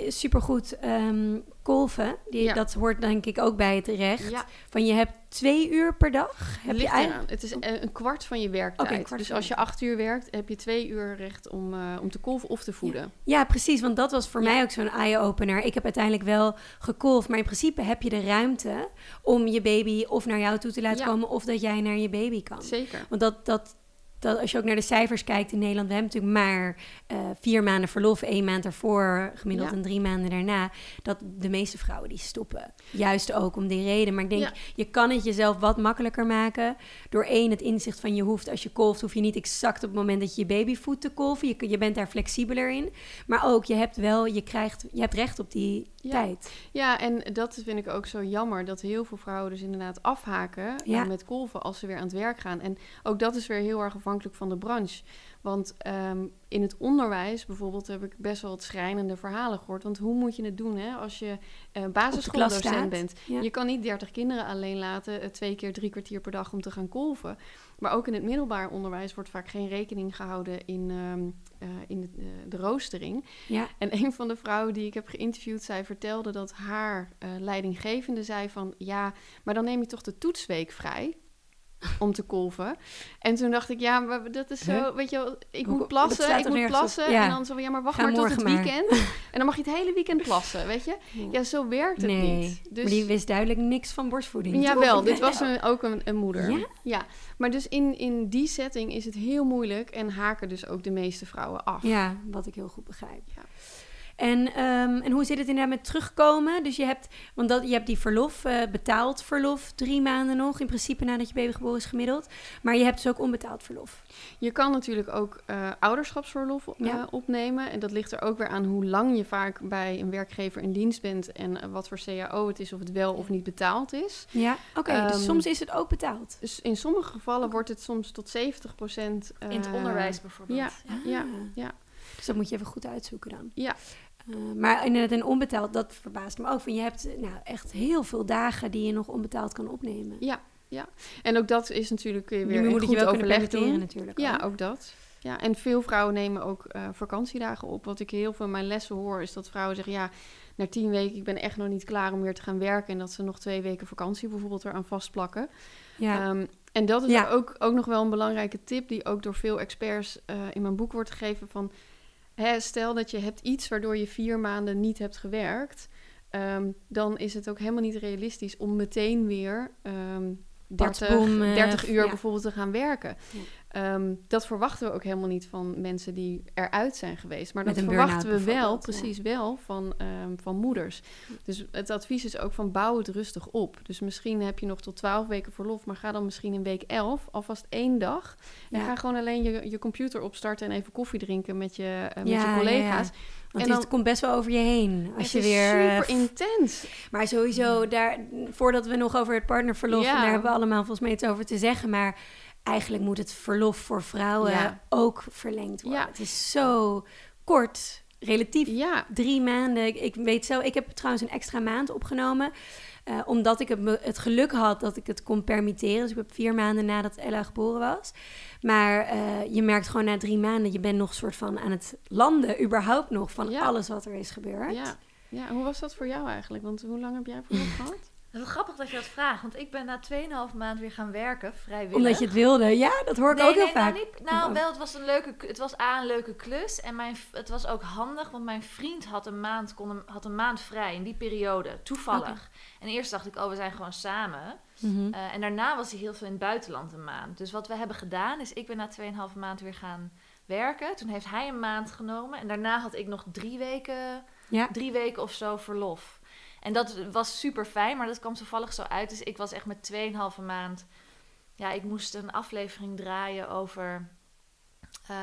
supergoed, ehm kolven, die, Ja. dat hoort denk ik ook bij het recht. Ja, Van je hebt twee uur per dag. Heb het je eigenlijk... Het is eh, een kwart van je werktijd. Dus als je acht uur werkt, heb je twee uur recht om, eh, om te kolven of te voeden. Ja, precies. Want dat was voor mij ook zo'n eye-opener. Ik heb uiteindelijk wel gekolfd. Maar in principe heb je de ruimte om je baby of naar jou toe te laten komen... of dat jij naar je baby kan. Zeker. Want dat, dat, dat, als je ook naar de cijfers kijkt in Nederland... we hebben natuurlijk maar eh, vier maanden verlof. één maand ervoor, gemiddeld Ja. en drie maanden daarna. Dat de meeste vrouwen die stoppen. Juist ook om die reden. Maar ik denk, Ja. je kan het jezelf wat makkelijker maken... door één, het inzicht van je hoeft... als je kolft, hoef je niet exact op het moment dat je je baby voedt te kolven. Je, je bent daar flexibeler in. Maar ook, je hebt wel, je krijgt... je hebt recht op die Ja. tijd. Ja, en dat vind ik ook zo jammer dat heel veel vrouwen dus inderdaad afhaken Ja. eh, met kolven als ze weer aan het werk gaan. En ook dat is weer heel erg afhankelijk van de branche. Want ehm, in het onderwijs bijvoorbeeld heb ik best wel wat schrijnende verhalen gehoord. Want hoe moet je het doen hè, als je eh basisschooldocent bent? Ja. Je kan niet 30 kinderen alleen laten, eh, twee keer drie kwartier per dag om te gaan kolven. Maar ook in het middelbaar onderwijs wordt vaak geen rekening gehouden in, ehm, eh, in de, eh, de roostering. Ja, En een van de vrouwen die ik heb geïnterviewd, zij vertelde dat haar eh, leidinggevende zei van... ja, maar dan neem je toch de toetsweek vrij om te kolven. En toen dacht ik, ja, maar dat is zo, Huh? weet je wel, ik moet plassen, ik moet plassen. Ja. En dan zo ja, maar wacht Ga maar tot het maar. weekend. *laughs* En dan mag je het hele weekend plassen, weet je? Ja, zo werkt het nee. niet. Dus... Maar die wist duidelijk niks van borstvoeding. Jawel, dit was een, ook een, een moeder. Ja? ja. Maar dus in, in die setting is het heel moeilijk en haken dus ook de meeste vrouwen af. Ja, wat ik heel goed begrijp. Ja. En, ehm, en hoe zit het inderdaad met terugkomen? Dus je hebt, want dat, je hebt die verlof, uh, betaald verlof, drie maanden nog, in principe nadat je baby geboren is gemiddeld. Maar je hebt dus ook onbetaald verlof. Je kan natuurlijk ook uh, ouderschapsverlof uh, opnemen. En dat ligt er ook weer aan hoe lang je vaak bij een werkgever in dienst bent en wat voor CAO het is, of het wel of niet betaald is. Ja, oké. dus ehm, soms is het ook betaald. Dus in sommige gevallen wordt het soms tot 70 procent. in het onderwijs bijvoorbeeld. Ja, ja, ja. Dus dat moet je even goed uitzoeken dan. Ja. Uh, maar inderdaad, en onbetaald, dat verbaast me ook. Van je hebt nou, echt heel veel dagen die je nog onbetaald kan opnemen. Ja, ja. En ook dat is natuurlijk weer je moet je wel overleg doen. natuurlijk. Ja, ook dat. Ja, en veel vrouwen nemen ook uh, vakantiedagen op. Wat ik heel veel in mijn lessen hoor, is dat vrouwen zeggen... ja, na tien weken, ik ben echt nog niet klaar om weer te gaan werken... en dat ze nog twee weken vakantie bijvoorbeeld eraan vastplakken. Ja. Um, en dat is ja. ook, ook nog wel een belangrijke tip... die ook door veel experts uh, in mijn boek wordt gegeven van stel dat je hebt iets waardoor je vier maanden niet hebt gewerkt, um, dan is het ook helemaal niet realistisch om meteen weer um, 30, 30 uur bijvoorbeeld te gaan werken. Ehm, dat verwachten we ook helemaal niet van mensen die eruit zijn geweest. Maar dat verwachten we wel, precies wel, van, um, van moeders. Dus het advies is ook van bouw het rustig op. Dus misschien heb je nog tot 12 weken verlof, maar ga dan misschien in week 11 alvast één dag. En ga gewoon alleen je, je computer opstarten en even koffie drinken met je, uh, met je collega's. Want het komt best wel over je heen. Als je weer. Super intens. Maar sowieso, daar, voordat we nog over het partnerverlof. Ja. daar hebben we allemaal volgens mij iets over te zeggen. Maar eigenlijk moet het verlof voor vrouwen ook verlengd worden. Het is zo kort, relatief ja. drie maanden. Ik weet zo, ik heb trouwens een extra maand opgenomen. Uh, omdat ik het, het, geluk had dat ik het kon permitteren. Dus ik heb vier maanden nadat Ella geboren was. Maar uh, je merkt gewoon na drie maanden, je bent nog soort van aan het landen, überhaupt nog, van ja. alles wat er is gebeurd. Ja. ja, hoe was dat voor jou eigenlijk? Want hoe lang heb jij verlof *laughs* gehad? Het is grappig dat je dat vraagt, want ik ben na 2,5 maand weer gaan werken, vrijwillig. Omdat je het wilde, ja, dat hoor ik ook heel nee, vaak. Nou, niet, nou wel, het was een leuke, het was A, een leuke klus en mijn, het was ook handig, want mijn vriend had een maand, kon een, had een maand vrij in die periode, toevallig. En eerst dacht ik, oh, we zijn gewoon samen. Mm uh, en daarna was hij heel veel in het buitenland een maand. Dus wat we hebben gedaan, is ik ben na 2,5 maand weer gaan werken. Toen heeft hij een maand genomen en daarna had ik nog drie weken, ja. drie weken of zo verlof. En dat was super fijn, maar dat kwam toevallig zo uit. Dus ik was echt met 2,5 maand. Ja, ik moest een aflevering draaien over uh,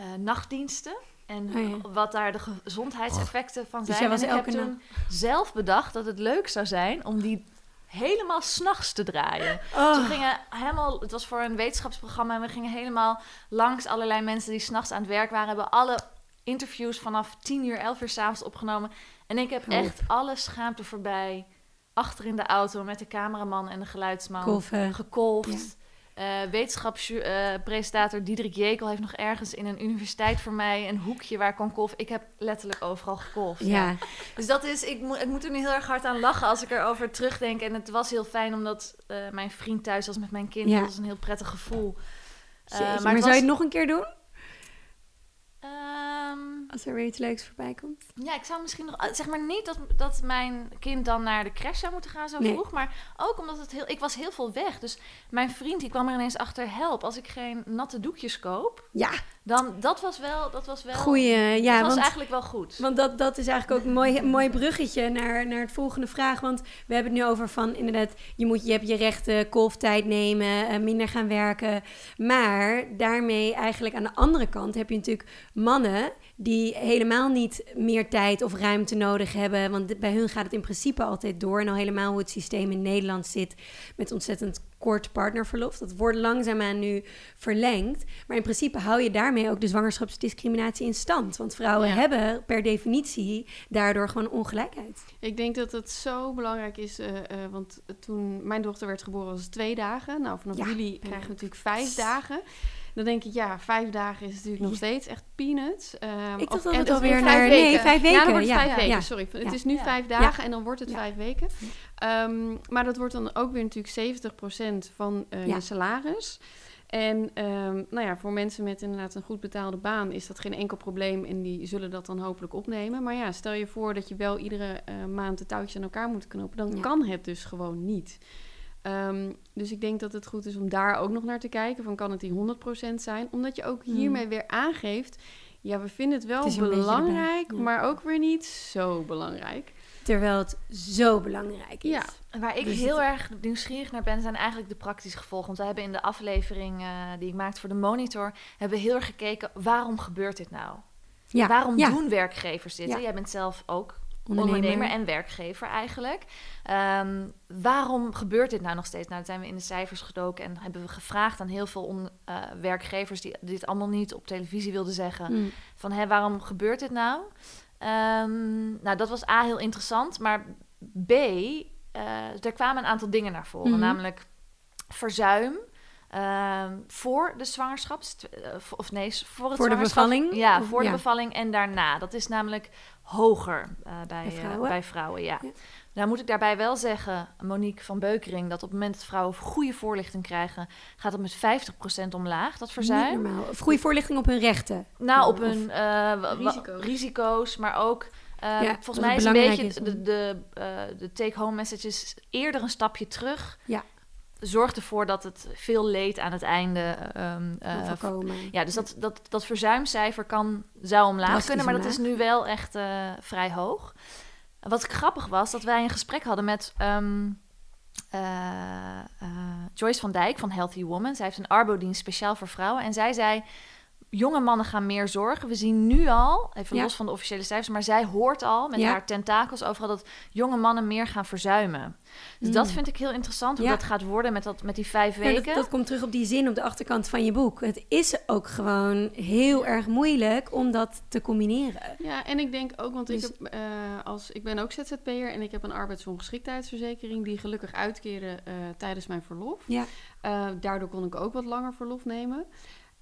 uh, nachtdiensten. En oh wat daar de gezondheidseffecten van dus zijn. Dus en ik heb toen zelf bedacht dat het leuk zou zijn om die helemaal s'nachts te draaien. Oh. Dus we gingen helemaal, het was voor een wetenschapsprogramma en we gingen helemaal langs allerlei mensen die s'nachts aan het werk waren. Hebben alle interviews vanaf 10 uur, 11 uur s'avonds opgenomen. En ik heb echt alle schaamte voorbij. Achter in de auto met de cameraman en de geluidsman. Kolven. Gekolfd. Ja. Uh, wetenschapspresentator uh, Diederik Jekel heeft nog ergens in een universiteit voor mij een hoekje waar ik kon kolven. Ik heb letterlijk overal gekolfd. Ja. Dus dat is, ik, mo ik moet er nu heel erg hard aan lachen als ik erover terugdenk. En het was heel fijn omdat uh, mijn vriend thuis was met mijn kind. Ja. Dat was een heel prettig gevoel. Maar, maar zou je het nog een keer doen? Als er weer iets leuks voorbij komt. Ja, ik zou misschien nog... Eh, zeg maar niet dat, dat mijn kind dan naar de crash zou moeten gaan zo vroeg. Maar ook omdat het heel... Ik was heel veel weg. Dus mijn vriend die kwam er ineens achter... Help, als ik geen natte doekjes koop... Ja. Dan, dat was wel... Dat was wel Goeie, ja. Dat was eigenlijk wel goed. Want dat, dat is eigenlijk ook een mooi, *laughs* mooi bruggetje naar, naar het volgende vraag. Want we hebben het nu over van inderdaad... Je, moet, je hebt je rechten, kolftijd nemen, uh, minder gaan werken. Maar daarmee eigenlijk aan de andere kant heb je natuurlijk mannen die helemaal niet meer tijd of ruimte nodig hebben. Want bij hun gaat het in principe altijd door. En al helemaal hoe het systeem in Nederland zit met ontzettend kort partnerverlof. Dat wordt langzaamaan nu verlengd. Maar in principe hou je daarmee ook de zwangerschapsdiscriminatie in stand. Want vrouwen hebben per definitie daardoor gewoon ongelijkheid. Ik denk dat het zo belangrijk is. Uh, uh, want toen mijn dochter werd geboren was het twee dagen. Nou, vanaf juli krijgen we natuurlijk vijf dagen. Dan denk ik, ja, vijf dagen is natuurlijk nog steeds echt peanuts. Um, ik dacht dat het alweer naar... Weken. Nee, vijf weken. Ja, dan wordt het vijf weken, sorry. Het is nu vijf dagen en dan wordt het vijf weken. Um, maar dat wordt dan ook weer natuurlijk 70% van uh, je salaris. En um, nou ja, voor mensen met inderdaad een goed betaalde baan is dat geen enkel probleem en die zullen dat dan hopelijk opnemen. Maar ja, stel je voor dat je wel iedere uh, maand de touwtjes aan elkaar moet knopen, dan kan het dus gewoon niet. Um, dus ik denk dat het goed is om daar ook nog naar te kijken. Van kan het die 100% zijn? Omdat je ook hiermee weer aangeeft ja, we vinden het wel Het belangrijk, erbij, ja. maar ook weer niet zo belangrijk. Terwijl het zo belangrijk is. Ja. Waar ik Dus heel het- erg nieuwsgierig naar ben, zijn eigenlijk de praktische gevolgen. Want we hebben in de aflevering eh, die ik maakte voor de monitor, hebben we heel erg gekeken, waarom gebeurt dit nou? Ja, Waarom ja. doen werkgevers dit? Jij bent zelf ook Ondernemer. ondernemer, en werkgever eigenlijk. Ehm, waarom gebeurt dit nou nog steeds? Nou, zijn we in de cijfers gedoken en hebben we gevraagd aan heel veel on- eh, werkgevers die dit allemaal niet op televisie wilden zeggen. Mm. Van hé, waarom gebeurt dit nou? Ehm, nou, dat was A heel interessant, maar B, eh, er kwamen een aantal dingen naar voren, Mhm. namelijk verzuim. Ehm, voor de zwangerschap, of nee, voor, het Voor de bevalling? Ja, voor de bevalling en daarna. Dat is namelijk hoger eh, bij, Bij eh, vrouwen? bij vrouwen. Ja. Ja. Nou moet ik daarbij wel zeggen, Monique van Beukering, dat op het moment dat vrouwen goede voorlichting krijgen, gaat het met 50% omlaag, dat verzuim. Niet normaal. Of goede voorlichting op hun rechten. Nou, op Of- hun eh, Risico's. risico's, maar ook... eh, Ja, dat volgens mij is een beetje is de, de, eh, de take-home messages eerder een stapje terug. Ja. Zorgt ervoor dat het veel leed aan het einde... voorkomen. ja, dus dat, dat, dat verzuimcijfer kan, zou omlaag Drastisch kunnen, maar dat is nu wel echt eh, vrij hoog. Wat grappig was, dat wij een gesprek hadden met ehm, eh, eh, Joyce van Dijk van Healthy Woman. Zij heeft een arbodienst speciaal voor vrouwen. En zij zei, jonge mannen gaan meer zorgen. We zien nu al, even Ja. los van de officiële cijfers... maar zij hoort al met Ja. haar tentakels overal... dat jonge mannen meer gaan verzuimen. Dus Mm. dat vind ik heel interessant, hoe Ja. dat gaat worden met, dat, met die vijf Ja, weken. dat, dat komt terug op die zin op de achterkant van je boek. Het is ook gewoon heel erg moeilijk om dat te combineren. Ja, en ik denk ook, want ik, Dus- heb, eh, als, ik ben ook ZZP'er en ik heb een arbeidsongeschiktheidsverzekering die gelukkig uitkeerde eh, tijdens mijn verlof. Ja. Eh, daardoor kon ik ook wat langer verlof nemen.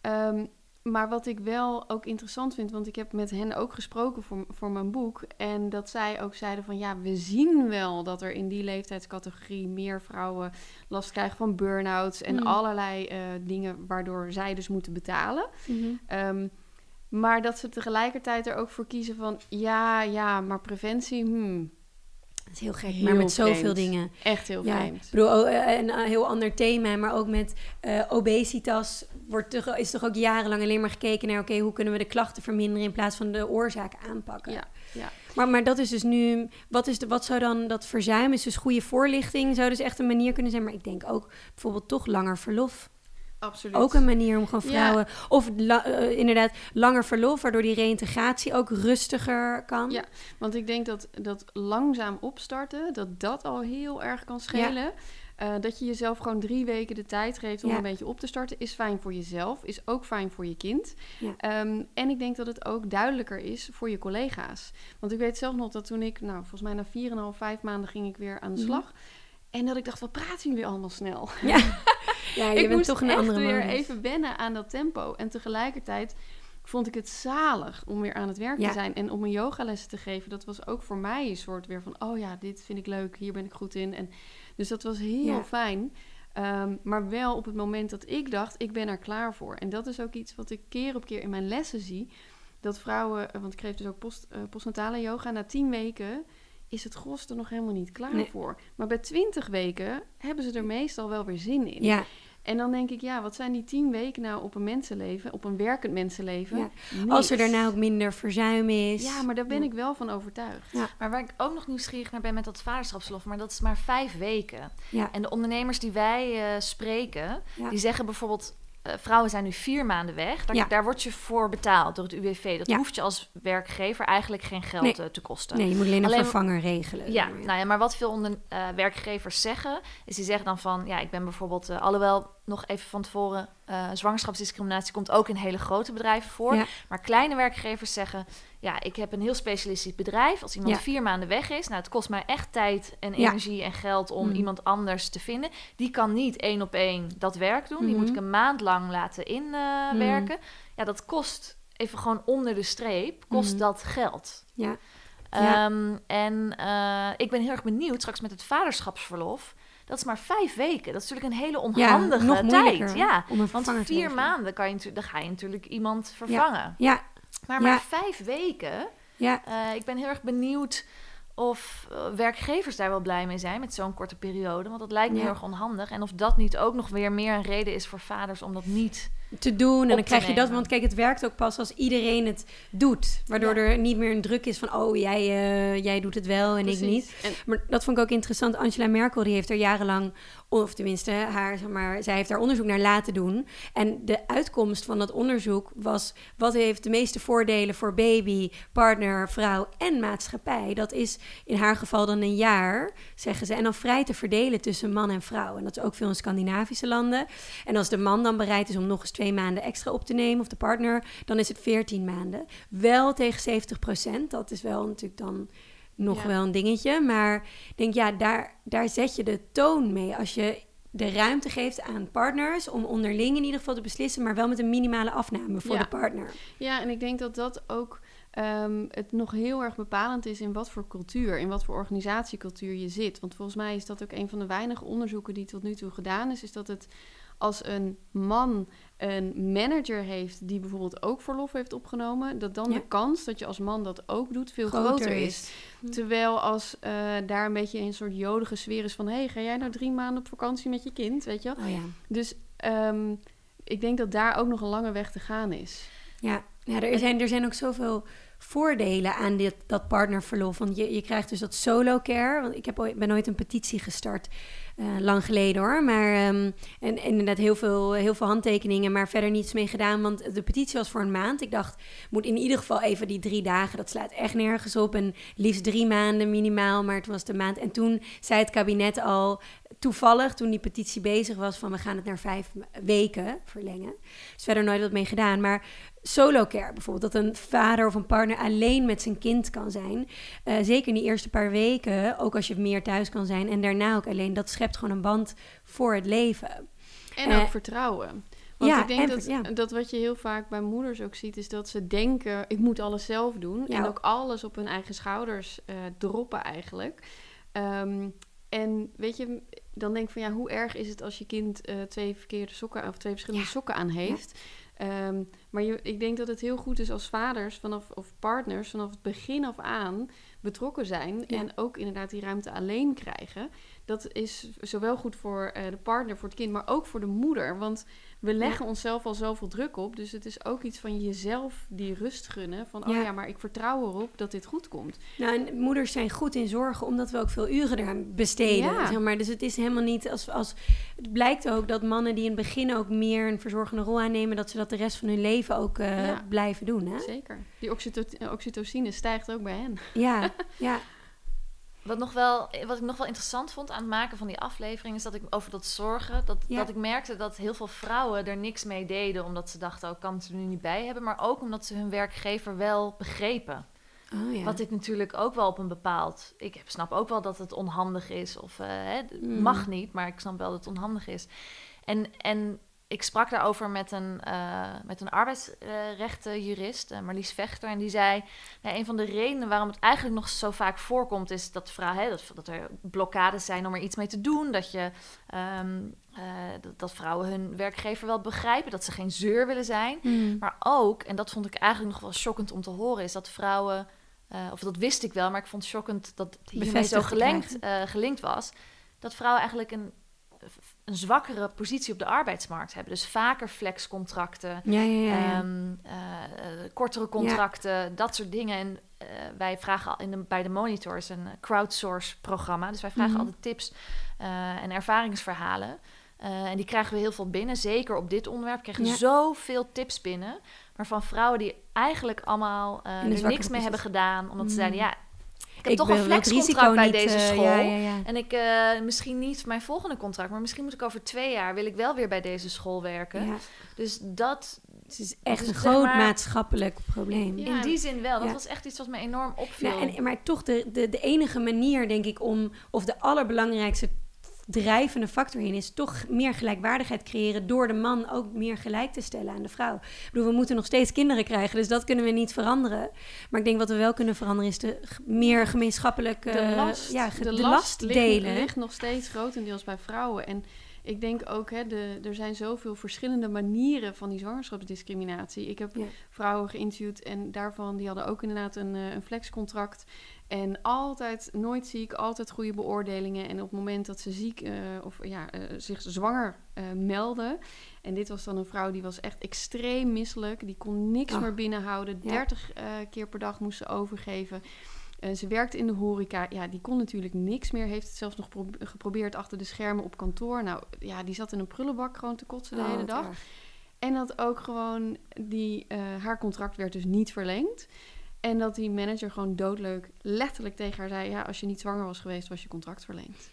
Ehm, maar wat ik wel ook interessant vind, want ik heb met hen ook gesproken voor, voor mijn boek. En dat zij ook zeiden van ja, we zien wel dat er in die leeftijdscategorie meer vrouwen last krijgen van burn-outs en Mm. allerlei eh, dingen waardoor zij dus moeten betalen. Ehm, maar dat ze tegelijkertijd er ook voor kiezen van... ja, ja, maar preventie, hmm, Dat is heel gek, Heel maar met zoveel vreemd. dingen. echt heel Ja, vreemd. Ik bedoel, oh, eh, een eh, heel ander thema, maar ook met eh, obesitas wordt toch, is toch ook jarenlang alleen maar gekeken naar... oké, hoe kunnen we de klachten verminderen in plaats van de oorzaak aanpakken. Ja, ja. Maar, maar dat is dus nu... Wat, is de, wat zou dan dat verzuim? Is dus goede voorlichting? Zou dus echt een manier kunnen zijn. Maar ik denk ook bijvoorbeeld toch langer verlof. Absoluut. Ook een manier om gewoon Ja. vrouwen... Of la- eh, inderdaad langer verlof, waardoor die reïntegratie ook rustiger kan. Ja. Want ik denk dat, dat langzaam opstarten, dat dat al heel erg kan schelen. Eh, dat je jezelf gewoon drie weken de tijd geeft om Ja. een beetje op te starten, is fijn voor jezelf, is ook fijn voor je kind. Ja. Ehm, en ik denk dat het ook duidelijker is voor je collega's. Want ik weet zelf nog dat toen ik, nou, volgens mij na 4,5, 5 maanden ging ik weer aan de Mhm. slag. En dat ik dacht, wat praten jullie allemaal snel? Ja, *laughs* ja je ik bent moest toch een echt andere weer even wennen aan dat tempo. En tegelijkertijd vond ik het zalig om weer aan het werk Ja. te zijn. En om een yogalessen te geven, dat was ook voor mij een soort weer van... oh ja, dit vind ik leuk, hier ben ik goed in. En, dus dat was heel Ja. fijn. Ehm, maar wel op het moment dat ik dacht, ik ben er klaar voor. En dat is ook iets wat ik keer op keer in mijn lessen zie. Dat vrouwen, eh, want ik geef dus ook post, eh, postnatale yoga... na tien weken is het gros er nog helemaal niet klaar Nee. voor. Maar bij twintig weken hebben ze er meestal wel weer zin in. Ja, En dan denk ik, ja, wat zijn die tien weken nou op een mensenleven, op een werkend mensenleven? Ja. Als er daarna ook minder verzuim is. Ja, maar daar ben Ja. ik wel van overtuigd. Ja. Maar waar ik ook nog nieuwsgierig naar ben met dat vaderschapsverlof, maar dat is maar vijf weken. Ja. En de ondernemers die wij eh, spreken, Ja. die zeggen bijvoorbeeld... eh, vrouwen zijn nu vier maanden weg. Daar, Ja. daar word je voor betaald door het UWV. Dat Ja. hoeft je als werkgever eigenlijk geen geld Nee. eh, te kosten. Nee, je moet alleen een vervanger regelen. Ja, nou ja, maar wat veel onder, eh, werkgevers zeggen, is die zeggen dan van, ja, ik ben bijvoorbeeld, eh, alhoewel nog even van tevoren, eh, zwangerschapsdiscriminatie komt ook in hele grote bedrijven voor. Ja. Maar kleine werkgevers zeggen, ja, ik heb een heel specialistisch bedrijf. Als iemand Ja. vier maanden weg is, nou, het kost mij echt tijd en Ja. energie en geld om Mm. iemand anders te vinden. Die kan niet één op één dat werk doen. Die Mhm. moet ik een maand lang laten inwerken. Ja, dat kost even gewoon onder de streep, kost Mhm. dat geld. Ja. Ja. Ehm, en eh, ik ben heel erg benieuwd straks met het vaderschapsverlof. Dat is maar vijf weken. Dat is natuurlijk een hele onhandige nog moeilijker tijd. Ja, want vier maanden kan je dan ga je natuurlijk iemand vervangen. Ja, Maar Ja. maar vijf weken. ja. eh, ik ben heel erg benieuwd of eh, werkgevers daar wel blij mee zijn met zo'n korte periode. Want dat lijkt me Ja. heel erg onhandig. En of dat niet ook nog weer meer een reden is voor vaders om dat niet te doen. En dan krijg je dat. Want kijk, het werkt ook pas als iedereen het doet. Waardoor er niet meer een druk is van... oh, jij, uh, jij doet het wel en ik niet. Maar dat vond ik ook interessant. Angela Merkel die heeft er jarenlang... of tenminste, haar, zeg maar, zij heeft daar onderzoek naar laten doen. En de uitkomst van dat onderzoek was... wat heeft de meeste voordelen voor baby, partner, vrouw en maatschappij? Dat is in haar geval dan een jaar, zeggen ze. En dan vrij te verdelen tussen man en vrouw. En dat is ook veel in Scandinavische landen. En als de man dan bereid is om nog eens twee maanden extra op te nemen, of de partner, dan is het 14 maanden. Wel tegen 70 procent. Dat is wel natuurlijk dan nog wel een dingetje. Maar ik denk, ja, daar, daar zet je de toon mee. Als je de ruimte geeft aan partners om onderling in ieder geval te beslissen, maar wel met een minimale afname voor de partner. Ja, en ik denk dat dat ook um, het nog heel erg bepalend is in wat voor cultuur, in wat voor organisatiecultuur je zit. Want volgens mij is dat ook een van de weinige onderzoeken die tot nu toe gedaan is, is dat het als een man een manager heeft die bijvoorbeeld ook verlof heeft opgenomen, dat dan de kans dat je als man dat ook doet veel groter, is. Hm. Terwijl als uh, daar een beetje een soort jodige sfeer is van, hey, ga jij nou drie maanden op vakantie met je kind, weet je? Oh, ja. Dus um, ik denk dat daar ook nog een lange weg te gaan is. Ja, ja er, zijn, er zijn ook zoveel voordelen aan dit, dat partnerverlof. Want je, je krijgt dus dat solo care. Want ik heb, ben ooit een petitie gestart uh, lang geleden hoor. Maar um, en, inderdaad heel veel, heel veel handtekeningen, maar verder niets mee gedaan. Want de petitie was voor een maand. Ik dacht, moet in ieder geval even die drie dagen. Dat slaat echt nergens op. En liefst drie maanden minimaal, maar het was de maand. En toen zei het kabinet al toevallig, toen die petitie bezig was, van we gaan het naar vijf weken verlengen. Dus verder nooit wat mee gedaan. Maar solo care bijvoorbeeld, dat een vader of een partner alleen met zijn kind kan zijn. Uh, zeker in die eerste paar weken, ook als je meer thuis kan zijn. En daarna ook alleen, dat schept gewoon een band voor het leven. En ook uh, vertrouwen. Want ja, ik denk dat, ja. dat wat je heel vaak bij moeders ook ziet, is dat ze denken: ik moet alles zelf doen. Ja. En ook alles op hun eigen schouders uh, droppen eigenlijk. Um, en weet je, dan denk ik van ja, hoe erg is het als je kind uh, twee verkeerde sokken of twee verschillende sokken aan heeft? Um, maar je, ik denk dat het heel goed is als vaders vanaf, of partners vanaf het begin af aan betrokken zijn. En ook inderdaad die ruimte alleen krijgen. Dat is zowel goed voor uh, de partner, voor het kind, maar ook voor de moeder. Want we leggen onszelf al zoveel druk op. Dus het is ook iets van jezelf die rust gunnen. Van, oh ja. maar ik vertrouw erop dat dit goed komt. Nou, en moeders zijn goed in zorgen, omdat we ook veel uren eraan besteden. Ja. Zeg maar. Dus het is helemaal niet als, als... Het blijkt ook dat mannen die in het begin ook meer een verzorgende rol aannemen... dat ze dat de rest van hun leven ook uh, blijven doen, hè? Zeker. Die oxytocine stijgt ook bij hen. Ja, *laughs* ja. Wat, nog wel, wat ik nog wel interessant vond aan het maken van die aflevering... is dat ik over dat zorgen... dat, dat ik merkte dat heel veel vrouwen er niks mee deden... omdat ze dachten, oh, kan ze er nu niet bij hebben... maar ook omdat ze hun werkgever wel begrepen. Oh, ja. Wat ik natuurlijk ook wel op een bepaald... Ik snap ook wel dat het onhandig is of uh, hè, mm. mag niet... maar ik snap wel dat het onhandig is. En, en ik sprak daarover met een, uh, met een arbeidsrechtenjurist, uh, Marlies Vechter. En die zei: nou, een van de redenen waarom het eigenlijk nog zo vaak voorkomt, is dat, vrouwen, hè, dat, dat er blokkades zijn om er iets mee te doen. Dat, je, um, uh, dat, dat, vrouwen hun werkgever wel begrijpen, dat ze geen zeur willen zijn. Mm. Maar ook, en dat vond ik eigenlijk nog wel shockend om te horen, is dat vrouwen. of dat wist ik wel, maar ik vond het shockend dat hiermee zo gelinkt, gelinkt was. Dat vrouwen eigenlijk een een zwakkere positie op de arbeidsmarkt hebben. Dus vaker flexcontracten, ja, ja, ja, um, uh, kortere contracten, dat soort dingen. En uh, wij vragen al in de, bij de monitors een crowdsource programma. Dus wij vragen mm -hmm. altijd tips uh, en ervaringsverhalen. en die krijgen we heel veel binnen. Zeker op dit onderwerp krijgen we zoveel tips binnen. Maar van vrouwen die eigenlijk allemaal er niks mee hebben gedaan. Omdat mm. ze zeiden, ja, heb toch een flexcontract bij deze school. Uh, ja, ja, ja. En ik uh, misschien niet mijn volgende contract, maar misschien moet ik over twee jaar wil ik wel weer bij deze school werken. Dus dat. Het is echt dus een groot maar, maatschappelijk probleem. In die zin wel. Dat was echt iets wat me enorm opviel. en, maar toch de, de, de enige manier, denk ik, om, of de allerbelangrijkste drijvende factor in is toch meer gelijkwaardigheid creëren door de man ook meer gelijk te stellen aan de vrouw. Ik bedoel, we moeten nog steeds kinderen krijgen, dus dat kunnen we niet veranderen. Maar ik denk wat we wel kunnen veranderen is de meer gemeenschappelijk de last, ja, de, de last, last delen. Ligt, ligt nog steeds grotendeels bij vrouwen en ik denk ook, hè, de, er zijn zoveel verschillende manieren van die zwangerschapsdiscriminatie. Ik heb vrouwen geïnterviewd en daarvan, die hadden ook inderdaad een, eh, een flexcontract. En altijd, nooit ziek, altijd goede beoordelingen. En op het moment dat ze ziek uh, of ja, uh, zich zwanger uh, melden. En dit was dan een vrouw die was echt extreem misselijk. Die kon niks oh. meer binnenhouden. 30 ja. keer per dag moest ze overgeven. ze werkte in de horeca. Ja, die kon natuurlijk niks meer. Heeft het zelfs nog geprobeerd achter de schermen op kantoor. Nou ja, die zat in een prullenbak gewoon te kotsen de oh, hele dag. Erg. En dat ook gewoon die, haar contract werd dus niet verlengd. En dat die manager gewoon doodleuk letterlijk tegen haar zei... ja, als je niet zwanger was geweest, was je contract verlengd.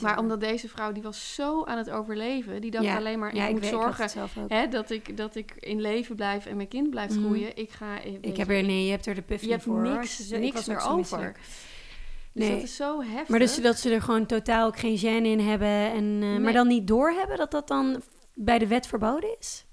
Maar omdat deze vrouw, die was zo aan het overleven... die dacht alleen maar, ik ja, moet ik zorgen hè, dat, ik, dat ik in leven blijf... en mijn kind blijft mm. groeien. Ik ga... Ik heb er, nee, je hebt er de puff je voor. Je hebt niks, niks meer over. Dus nee. dat is zo heftig. Maar dus dat ze er gewoon totaal ook geen gêne in hebben... En, uh, nee. maar dan niet doorhebben dat dat dan bij de wet verboden is?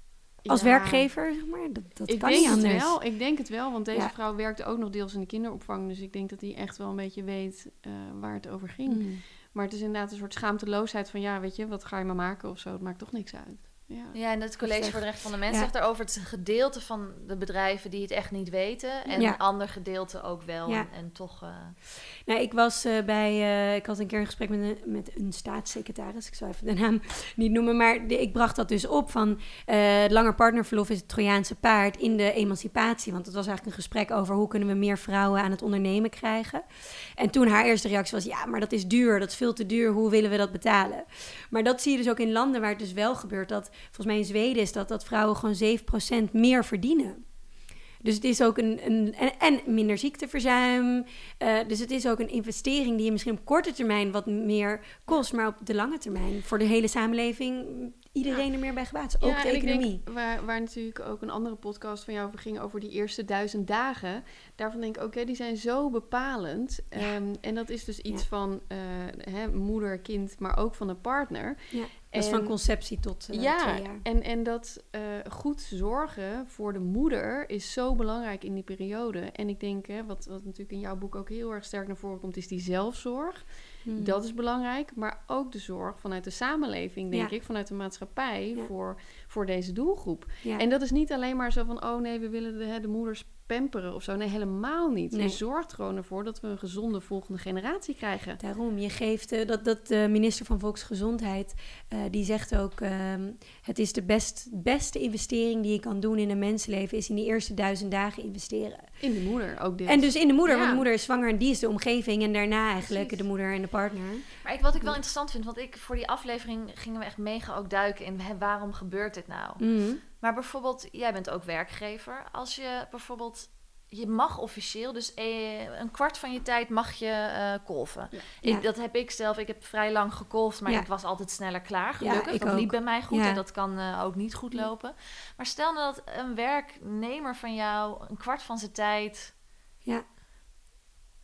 Als werkgever, zeg maar, dat, dat ik kan denk niet anders. Het wel. Ik denk het wel, want deze vrouw werkte ook nog deels in de kinderopvang. Dus ik denk dat hij echt wel een beetje weet uh, waar het over ging. Mm. Maar het is inderdaad een soort schaamteloosheid van... ja, weet je, wat ga je maar maken of zo? Het maakt toch niks uit. Ja, ja en het College voor de Rechten van de Mens zegt daarover... het is een gedeelte van de bedrijven die het echt niet weten... en een ander gedeelte ook wel. En, en, toch... Uh... Nou, ik was uh, bij... Uh, ik had een keer een gesprek met een, met een staatssecretaris. Ik zal even de naam *laughs* niet noemen. Maar de, ik bracht dat dus op van... het langer partnerverlof is het Trojaanse paard in de emancipatie. Want het was eigenlijk een gesprek over... hoe kunnen we meer vrouwen aan het ondernemen krijgen. En toen haar eerste reactie was... ja, maar dat is duur, dat is veel te duur. Hoe willen we dat betalen? Maar dat zie je dus ook in landen waar het dus wel gebeurt... dat volgens mij in Zweden is dat dat vrouwen gewoon 7% meer verdienen. Dus het is ook een, een en, en minder ziekteverzuim. Uh, dus het is ook een investering die je misschien op korte termijn wat meer kost, maar op de lange termijn voor de hele samenleving iedereen er meer bij gebaat is. Ook ja, de economie. Denk, waar, waar natuurlijk ook een andere podcast van jou over ging over die eerste duizend dagen. Daarvan denk ik, oké, die zijn zo bepalend. Um, en dat is dus iets van uh, hè, moeder, kind, maar ook van de partner. Dat is van conceptie tot uh, ja, twee jaar. En, en dat uh, goed zorgen voor de moeder is zo belangrijk in die periode. En ik denk, hè, wat, wat natuurlijk in jouw boek ook heel erg sterk naar voren komt, is die zelfzorg. Hmm. Dat is belangrijk. Maar ook de zorg vanuit de samenleving, denk ik, vanuit de maatschappij voor, voor deze doelgroep. Ja. En dat is niet alleen maar zo van, oh nee, we willen de, hè, de moeders pamperen of zo. Nee, helemaal niet. Je zorgt gewoon ervoor dat we een gezonde volgende generatie krijgen. Daarom, je geeft uh, dat, dat de minister van Volksgezondheid, uh, die zegt ook: uh, het is de best, beste investering die je kan doen in een mensenleven, is in die eerste duizend dagen investeren. In de moeder ook. Dit. En dus in de moeder, want de moeder is zwanger en die is de omgeving en daarna eigenlijk de moeder en de partner. Maar ik, wat ik wel interessant vind, want ik voor die aflevering gingen we echt mega ook duiken in waarom gebeurt dit nou? Mm maar bijvoorbeeld, jij bent ook werkgever. Als je bijvoorbeeld je mag officieel, dus eh, een kwart van je tijd mag je uh, kolven. Ik, Dat heb ik zelf. Ik heb vrij lang gekolfd, maar ik was altijd sneller klaar. Gelukkig. dat liep bij mij goed en dat kan uh, ook niet goed lopen. Maar stel nou dat een werknemer van jou een kwart van zijn tijd. Ja.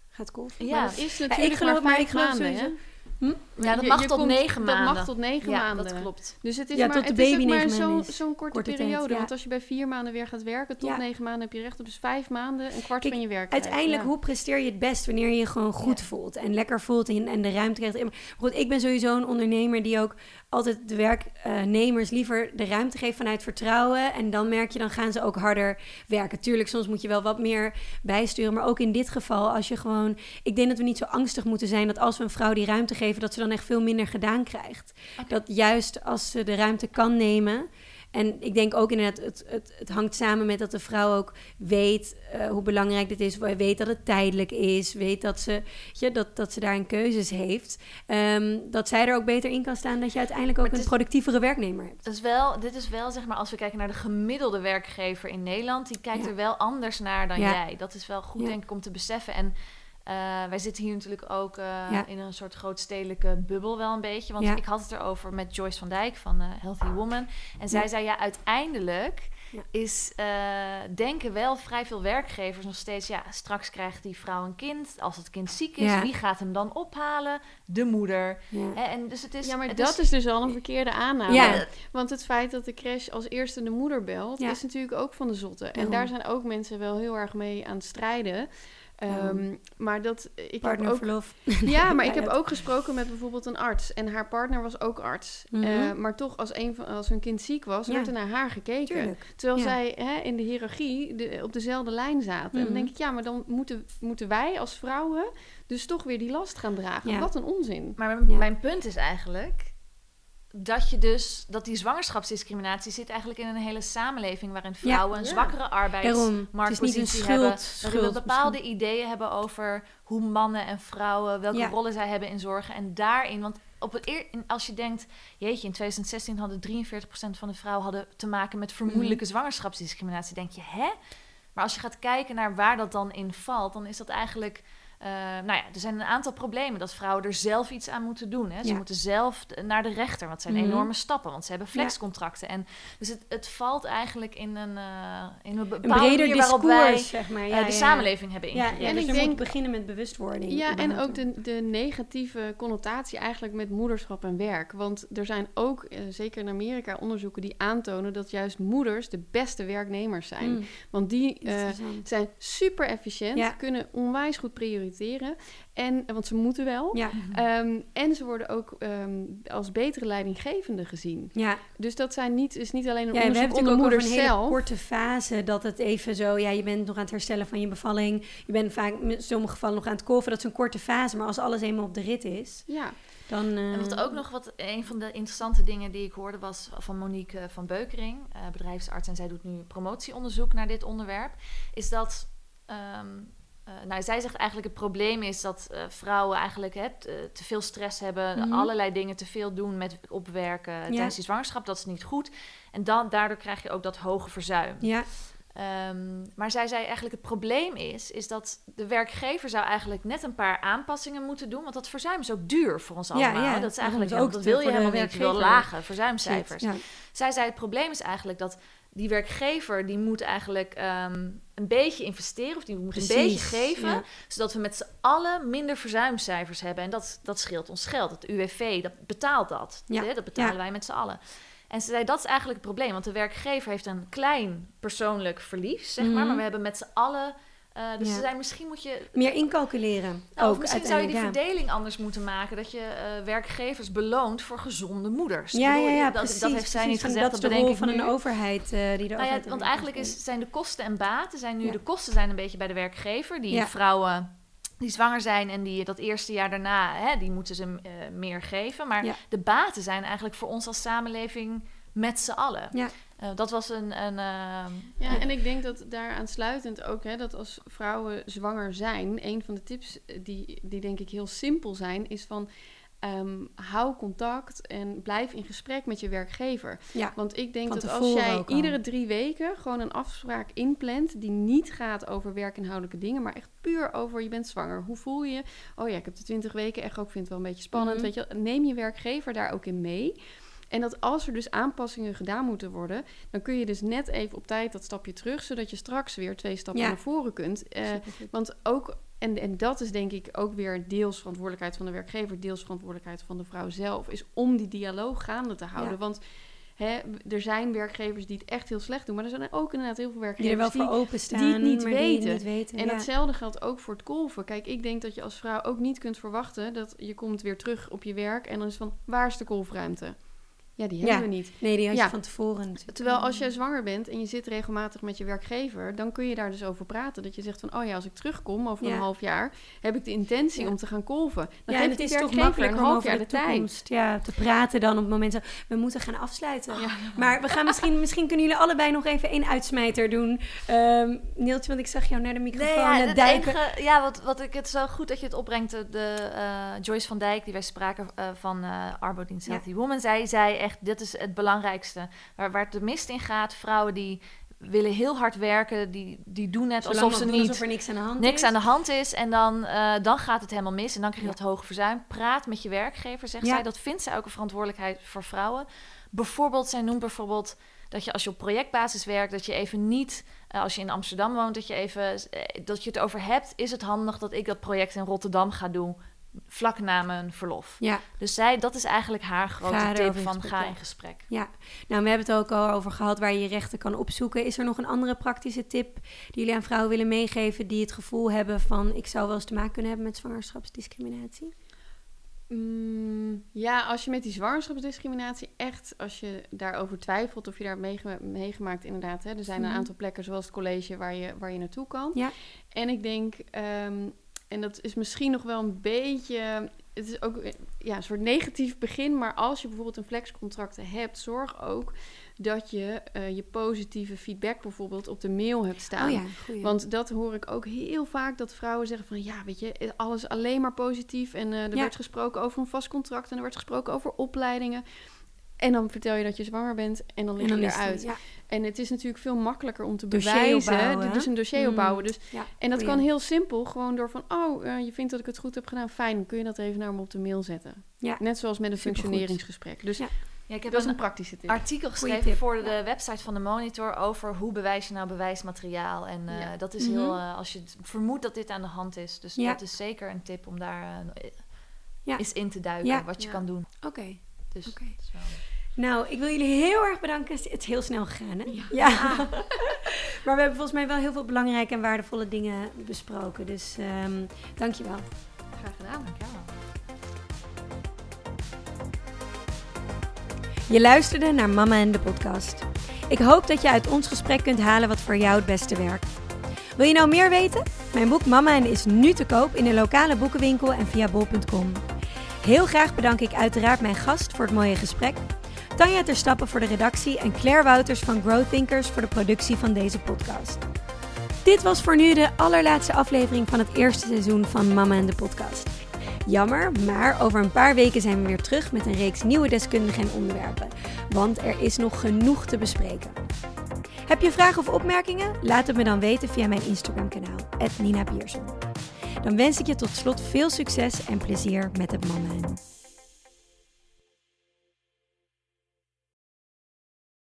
Gaat kolven. Ja, dat is natuurlijk ik geloof, maar ik maanden. Hm? Ja, dat mag tot negen maanden. Dat mag tot negen ja, maanden. dat klopt. Dus het is maar, het is maar zo'n zo korte, periode. Want als je bij vier maanden weer gaat werken, tot negen maanden heb je recht op dus vijf maanden, een kwart van je werk. Uiteindelijk, hoe presteer je het best wanneer je je gewoon goed voelt en lekker voelt en, en de ruimte krijgt. Maar goed, ik ben sowieso een ondernemer die ook altijd de werknemers liever de ruimte geeft vanuit vertrouwen. En dan merk je, dan gaan ze ook harder werken. Tuurlijk, soms moet je wel wat meer bijsturen. Maar ook in dit geval, als je gewoon. Ik denk dat we niet zo angstig moeten zijn dat als we een vrouw die ruimte geven, dat ze dan echt veel minder gedaan krijgt. Dat juist als ze de ruimte kan nemen. En ik denk ook inderdaad, het, het, het hangt samen met dat de vrouw ook weet uh, hoe belangrijk dit is. Weet dat het tijdelijk is. Weet dat ze, ja, dat, dat ze daarin keuzes heeft. Um, dat zij er ook beter in kan staan. Dat je uiteindelijk ook een productievere werknemer hebt. Dat is wel, dit is wel, zeg maar, als we kijken naar de gemiddelde werkgever in Nederland. Die kijkt er wel anders naar dan jij. Dat is wel goed, denk ik, om te beseffen. En uh, wij zitten hier natuurlijk ook uh, in een soort grootstedelijke bubbel wel een beetje. Want ja. ik had het erover met Joyce van Dijk van uh, Healthy Woman. En zij zei, ja, uiteindelijk is denken wel vrij veel werkgevers nog steeds... ja, straks krijgt die vrouw een kind. Als het kind ziek is, wie gaat hem dan ophalen? De moeder. Hè, en dus het is, ja, maar dat is, dus al een verkeerde aanname. Want het feit dat de crash als eerste de moeder belt... is natuurlijk ook van de zotte. En daar zijn ook mensen wel heel erg mee aan het strijden... Ehm, maar dat ik heb ook ja, *laughs* maar ik heb ook gesproken met bijvoorbeeld een arts. En haar partner was ook arts. Mhm. Eh, maar toch, als, een van, als hun kind ziek was, Ja. werd er naar haar gekeken. Tuurlijk. Terwijl Ja. zij hè, in de hiërarchie de, op dezelfde lijn zaten. En Mhm. dan denk ik, ja, maar dan moeten, moeten wij als vrouwen dus toch weer die last gaan dragen. Ja. Wat een onzin. Maar mijn punt is eigenlijk dat je dus dat die zwangerschapsdiscriminatie zit eigenlijk in een hele samenleving waarin vrouwen een Ja. zwakkere Daarom. Het is arbeidsmarktpositie niet een hebben, schuld. waarin we bepaalde ideeën hebben over hoe mannen en vrouwen welke Ja. rollen zij hebben in zorgen en daarin, want op het eer, als je denkt, jeetje, in 2016 hadden 43% van de vrouwen hadden te maken met vermoedelijke Mhm. zwangerschapsdiscriminatie, denk je, hè? Maar als je gaat kijken naar waar dat dan in valt, dan is dat eigenlijk. Eh, nou ja, er zijn een aantal problemen dat vrouwen er zelf iets aan moeten doen. Hè? Ze Ja. moeten zelf naar de rechter, want het zijn Mhm. enorme stappen, want ze hebben flexcontracten. En dus het, het valt eigenlijk in een, eh, in een Een bepaalde breder manier waarop discours, wij zeg maar. eh, Ja, de ja, ja. samenleving hebben Ja, ingericht. ja, En dus ik moet denk- beginnen met bewustwording. Ja, en ook de, de negatieve connotatie eigenlijk met moederschap en werk. Want er zijn ook, zeker in Amerika, onderzoeken die aantonen dat juist moeders de beste werknemers zijn. Mm, Want die zijn super efficiënt, Ja. kunnen onwijs goed prioriteren. En, want ze moeten wel. ja, Ehm, en ze worden ook ehm, als betere leidinggevende gezien. ja. Dus dat zijn niet, is niet alleen een Ja, we onderzoek hebben onder natuurlijk ook over moeders een hele zelf. korte fase dat het even zo, ja, je bent nog aan het herstellen van je bevalling. Je bent vaak in sommige gevallen nog aan het kolven. Dat is een korte fase, maar als alles eenmaal op de rit is, Ja, dan. eh, En wat ook nog wat een van de interessante dingen die ik hoorde was van Monique eh, van Beukering, eh, bedrijfsarts, en zij doet nu promotieonderzoek naar dit onderwerp, is dat. ehm, eh, nou, zij zegt eigenlijk het probleem is dat eh, vrouwen eigenlijk hè, te, te veel stress hebben, Mhm. allerlei dingen te veel doen met opwerken tijdens die zwangerschap. Dat is niet goed. En dan, daardoor krijg je ook dat hoge verzuim. Ja, Ehm, maar zij zei eigenlijk het probleem is, is dat de werkgever zou eigenlijk net een paar aanpassingen moeten doen. Want dat verzuim is ook duur voor ons Ja, allemaal. ja, dat is eigenlijk ook dat wil je helemaal niet. Je wil lage verzuimcijfers. ja. Zij zei het probleem is eigenlijk dat die werkgever die moet eigenlijk ehm, een beetje investeren of die moet een beetje geven, ja. zodat we met z'n allen minder verzuimcijfers hebben. En dat, dat scheelt ons geld. Het UWV dat betaalt dat. Ja? Dat betalen ja. wij met z'n allen. En ze zei, dat is eigenlijk het probleem. Want de werkgever heeft een klein persoonlijk verlies, zeg maar. Mhm. Maar we hebben met z'n allen... eh, dus Ja. ze zei, misschien moet je... Meer incalculeren. Nou, of misschien zou je die verdeling anders moeten maken. Dat je eh, werkgevers beloont voor gezonde moeders. ja. Ja, ja, dat, precies. dat heeft zij niet gezegd, Dat dat is de rol van nu. een overheid eh, die de Nou ja, want eigenlijk is, zijn de kosten en baten zijn nu de kosten zijn een beetje bij de werkgever. Die vrouwen die zwanger zijn en die dat eerste jaar daarna, hè, die moeten ze meer geven. Maar de baten zijn eigenlijk voor ons als samenleving met z'n allen. Ja. Eh, dat was een. een ehm, Ja, en ik denk dat daar aansluitend ook, hè, dat als vrouwen zwanger zijn, een van de tips eh, die, die denk ik heel simpel zijn, is van ehm, hou contact en blijf in gesprek met je werkgever. Ja. Want ik denk dat als jij ook al. iedere drie weken gewoon een afspraak inplant die niet gaat over werkinhoudelijke dingen, maar echt puur over je bent zwanger. Hoe voel je? je? Oh ja, ik heb de 20 weken echo, ik vind het wel een beetje spannend. Mhm. Weet je, neem je werkgever daar ook in mee. En dat als er dus aanpassingen gedaan moeten worden, dan kun je dus net even op tijd dat stapje terug, zodat je straks weer twee stappen Ja. naar voren kunt. Eh, want ook, en, en dat is denk ik ook weer deels verantwoordelijkheid van de werkgever, deels verantwoordelijkheid van de vrouw zelf, is om die dialoog gaande te houden. Ja. Want hè, er zijn werkgevers die het echt heel slecht doen, maar er zijn ook inderdaad heel veel Die er werkgevers wel die. voor openstaan, die het niet maar die het weten. niet weten. En ja. datzelfde geldt ook voor het kolven. Kijk, ik denk dat je als vrouw ook niet kunt verwachten dat je komt weer terug op je werk en dan is van waar is de kolfruimte? Ja, die hebben Ja. we niet. Nee, die had Ja. je van tevoren natuurlijk. Terwijl als jij zwanger bent en je zit regelmatig met je werkgever, dan kun je daar dus over praten. Dat je zegt van, oh ja, als ik terugkom over Ja. een half jaar, heb ik de intentie Ja. om te gaan kolven. Dan ja, het is toch makkelijker een om half over jaar de de tijd. toekomst ja, te praten dan op het moment dat we moeten gaan afsluiten. Ja. Maar we gaan misschien, *laughs* misschien kunnen jullie allebei nog even één uitsmijter doen. Ehm Neeltje, want ik zag jou naar de microfoon Nee, ja, het enige, ja wat, wat ik het zo goed dat je het opbrengt. De, eh, Joyce van Dijk, die wij spraken eh, van eh Arbodienst. Healthy Woman, zij zei echt: dit is het belangrijkste. Waar, waar het de mist in gaat, vrouwen die willen heel hard werken, die, die doen net Zolang alsof ze niet alsof er niks aan de hand niks is. aan de hand is. En dan, eh, dan gaat het helemaal mis. En dan krijg je Ja. dat hoge verzuim. Praat met je werkgever, zegt Ja. zij. Dat vindt zij ook een verantwoordelijkheid voor vrouwen. Bijvoorbeeld, zij noemt bijvoorbeeld dat je als je op projectbasis werkt, dat je even niet, eh, als je in Amsterdam woont, dat je even, eh, dat je het over hebt. Is het handig dat ik dat project in Rotterdam ga doen? Vlak na mijn verlof. Ja. Dus zij, dat is eigenlijk haar grote Ga tip van gesprek, ga in gesprek. Ja, nou, we hebben het ook al over gehad waar je je rechten kan opzoeken. Is er nog een andere praktische tip die jullie aan vrouwen willen meegeven die het gevoel hebben van ik zou wel eens te maken kunnen hebben met zwangerschapsdiscriminatie? Mm, ja, als je met die zwangerschapsdiscriminatie echt, als je daarover twijfelt of je daar meegemaakt, inderdaad. Hè, er zijn een Mhm. aantal plekken zoals het college waar je, waar je naartoe kan. Ja. En ik denk, ehm, en dat is misschien nog wel een beetje, het is ook eh, ja, een soort negatief begin, maar als je bijvoorbeeld een flexcontract hebt, zorg ook dat je eh, je positieve feedback bijvoorbeeld op de mail hebt staan. Oh ja, goeie. Want dat hoor ik ook heel vaak, dat vrouwen zeggen van... ja, weet je, alles alleen maar positief. En eh, er Ja. werd gesproken over een vast contract... en er werd gesproken over opleidingen. En dan vertel je dat je zwanger bent en dan lig je eruit. Ja, En het is natuurlijk veel makkelijker om te Dossier bewijzen. opbouwen, dus een dossier Mm. opbouwen. Dus, ja, en dat goeie. kan heel simpel, gewoon door van... oh, eh, je vindt dat ik het goed heb gedaan, fijn. Kun je dat even naar me op de mail zetten? Ja. Net zoals met een Supergoed. functioneringsgesprek. Dus Ja. Ja, ik heb dat is een een praktische tip. artikel geschreven tip, voor de ja. website van de Monitor over hoe bewijs je nou bewijsmateriaal. En eh, Ja. dat is Mhm. heel, eh, als je vermoedt dat dit aan de hand is. Dus Ja. dat is zeker een tip om daar Ja. eens in te duiken, Ja. wat je Ja. kan doen. Oké. Dus Oké. dat is wel- Nou, ik wil jullie heel erg bedanken. Het is heel snel gegaan, hè? *laughs* Ja. maar we hebben volgens mij wel heel veel belangrijke en waardevolle dingen besproken. Dus ehm dankjewel. Graag gedaan. Dankjewel. Je luisterde naar Mama en de podcast. Ik hoop dat je uit ons gesprek kunt halen wat voor jou het beste werkt. Wil je nou meer weten? Mijn boek Mama en is nu te koop in een lokale boekenwinkel en via bol.com. Heel graag bedank ik uiteraard mijn gast voor het mooie gesprek. Tanja ter Stappen voor de redactie en Claire Wouters van Growth Thinkers voor de productie van deze podcast. Dit was voor nu de allerlaatste aflevering van het eerste seizoen van Mama en de podcast. Jammer, maar over een paar weken zijn we weer terug met een reeks nieuwe deskundigen en onderwerpen. Want er is nog genoeg te bespreken. Heb je vragen of opmerkingen? Laat het me dan weten via mijn Instagram-kanaal, Nina Pierson. Dan wens ik je tot slot veel succes en plezier met het mama.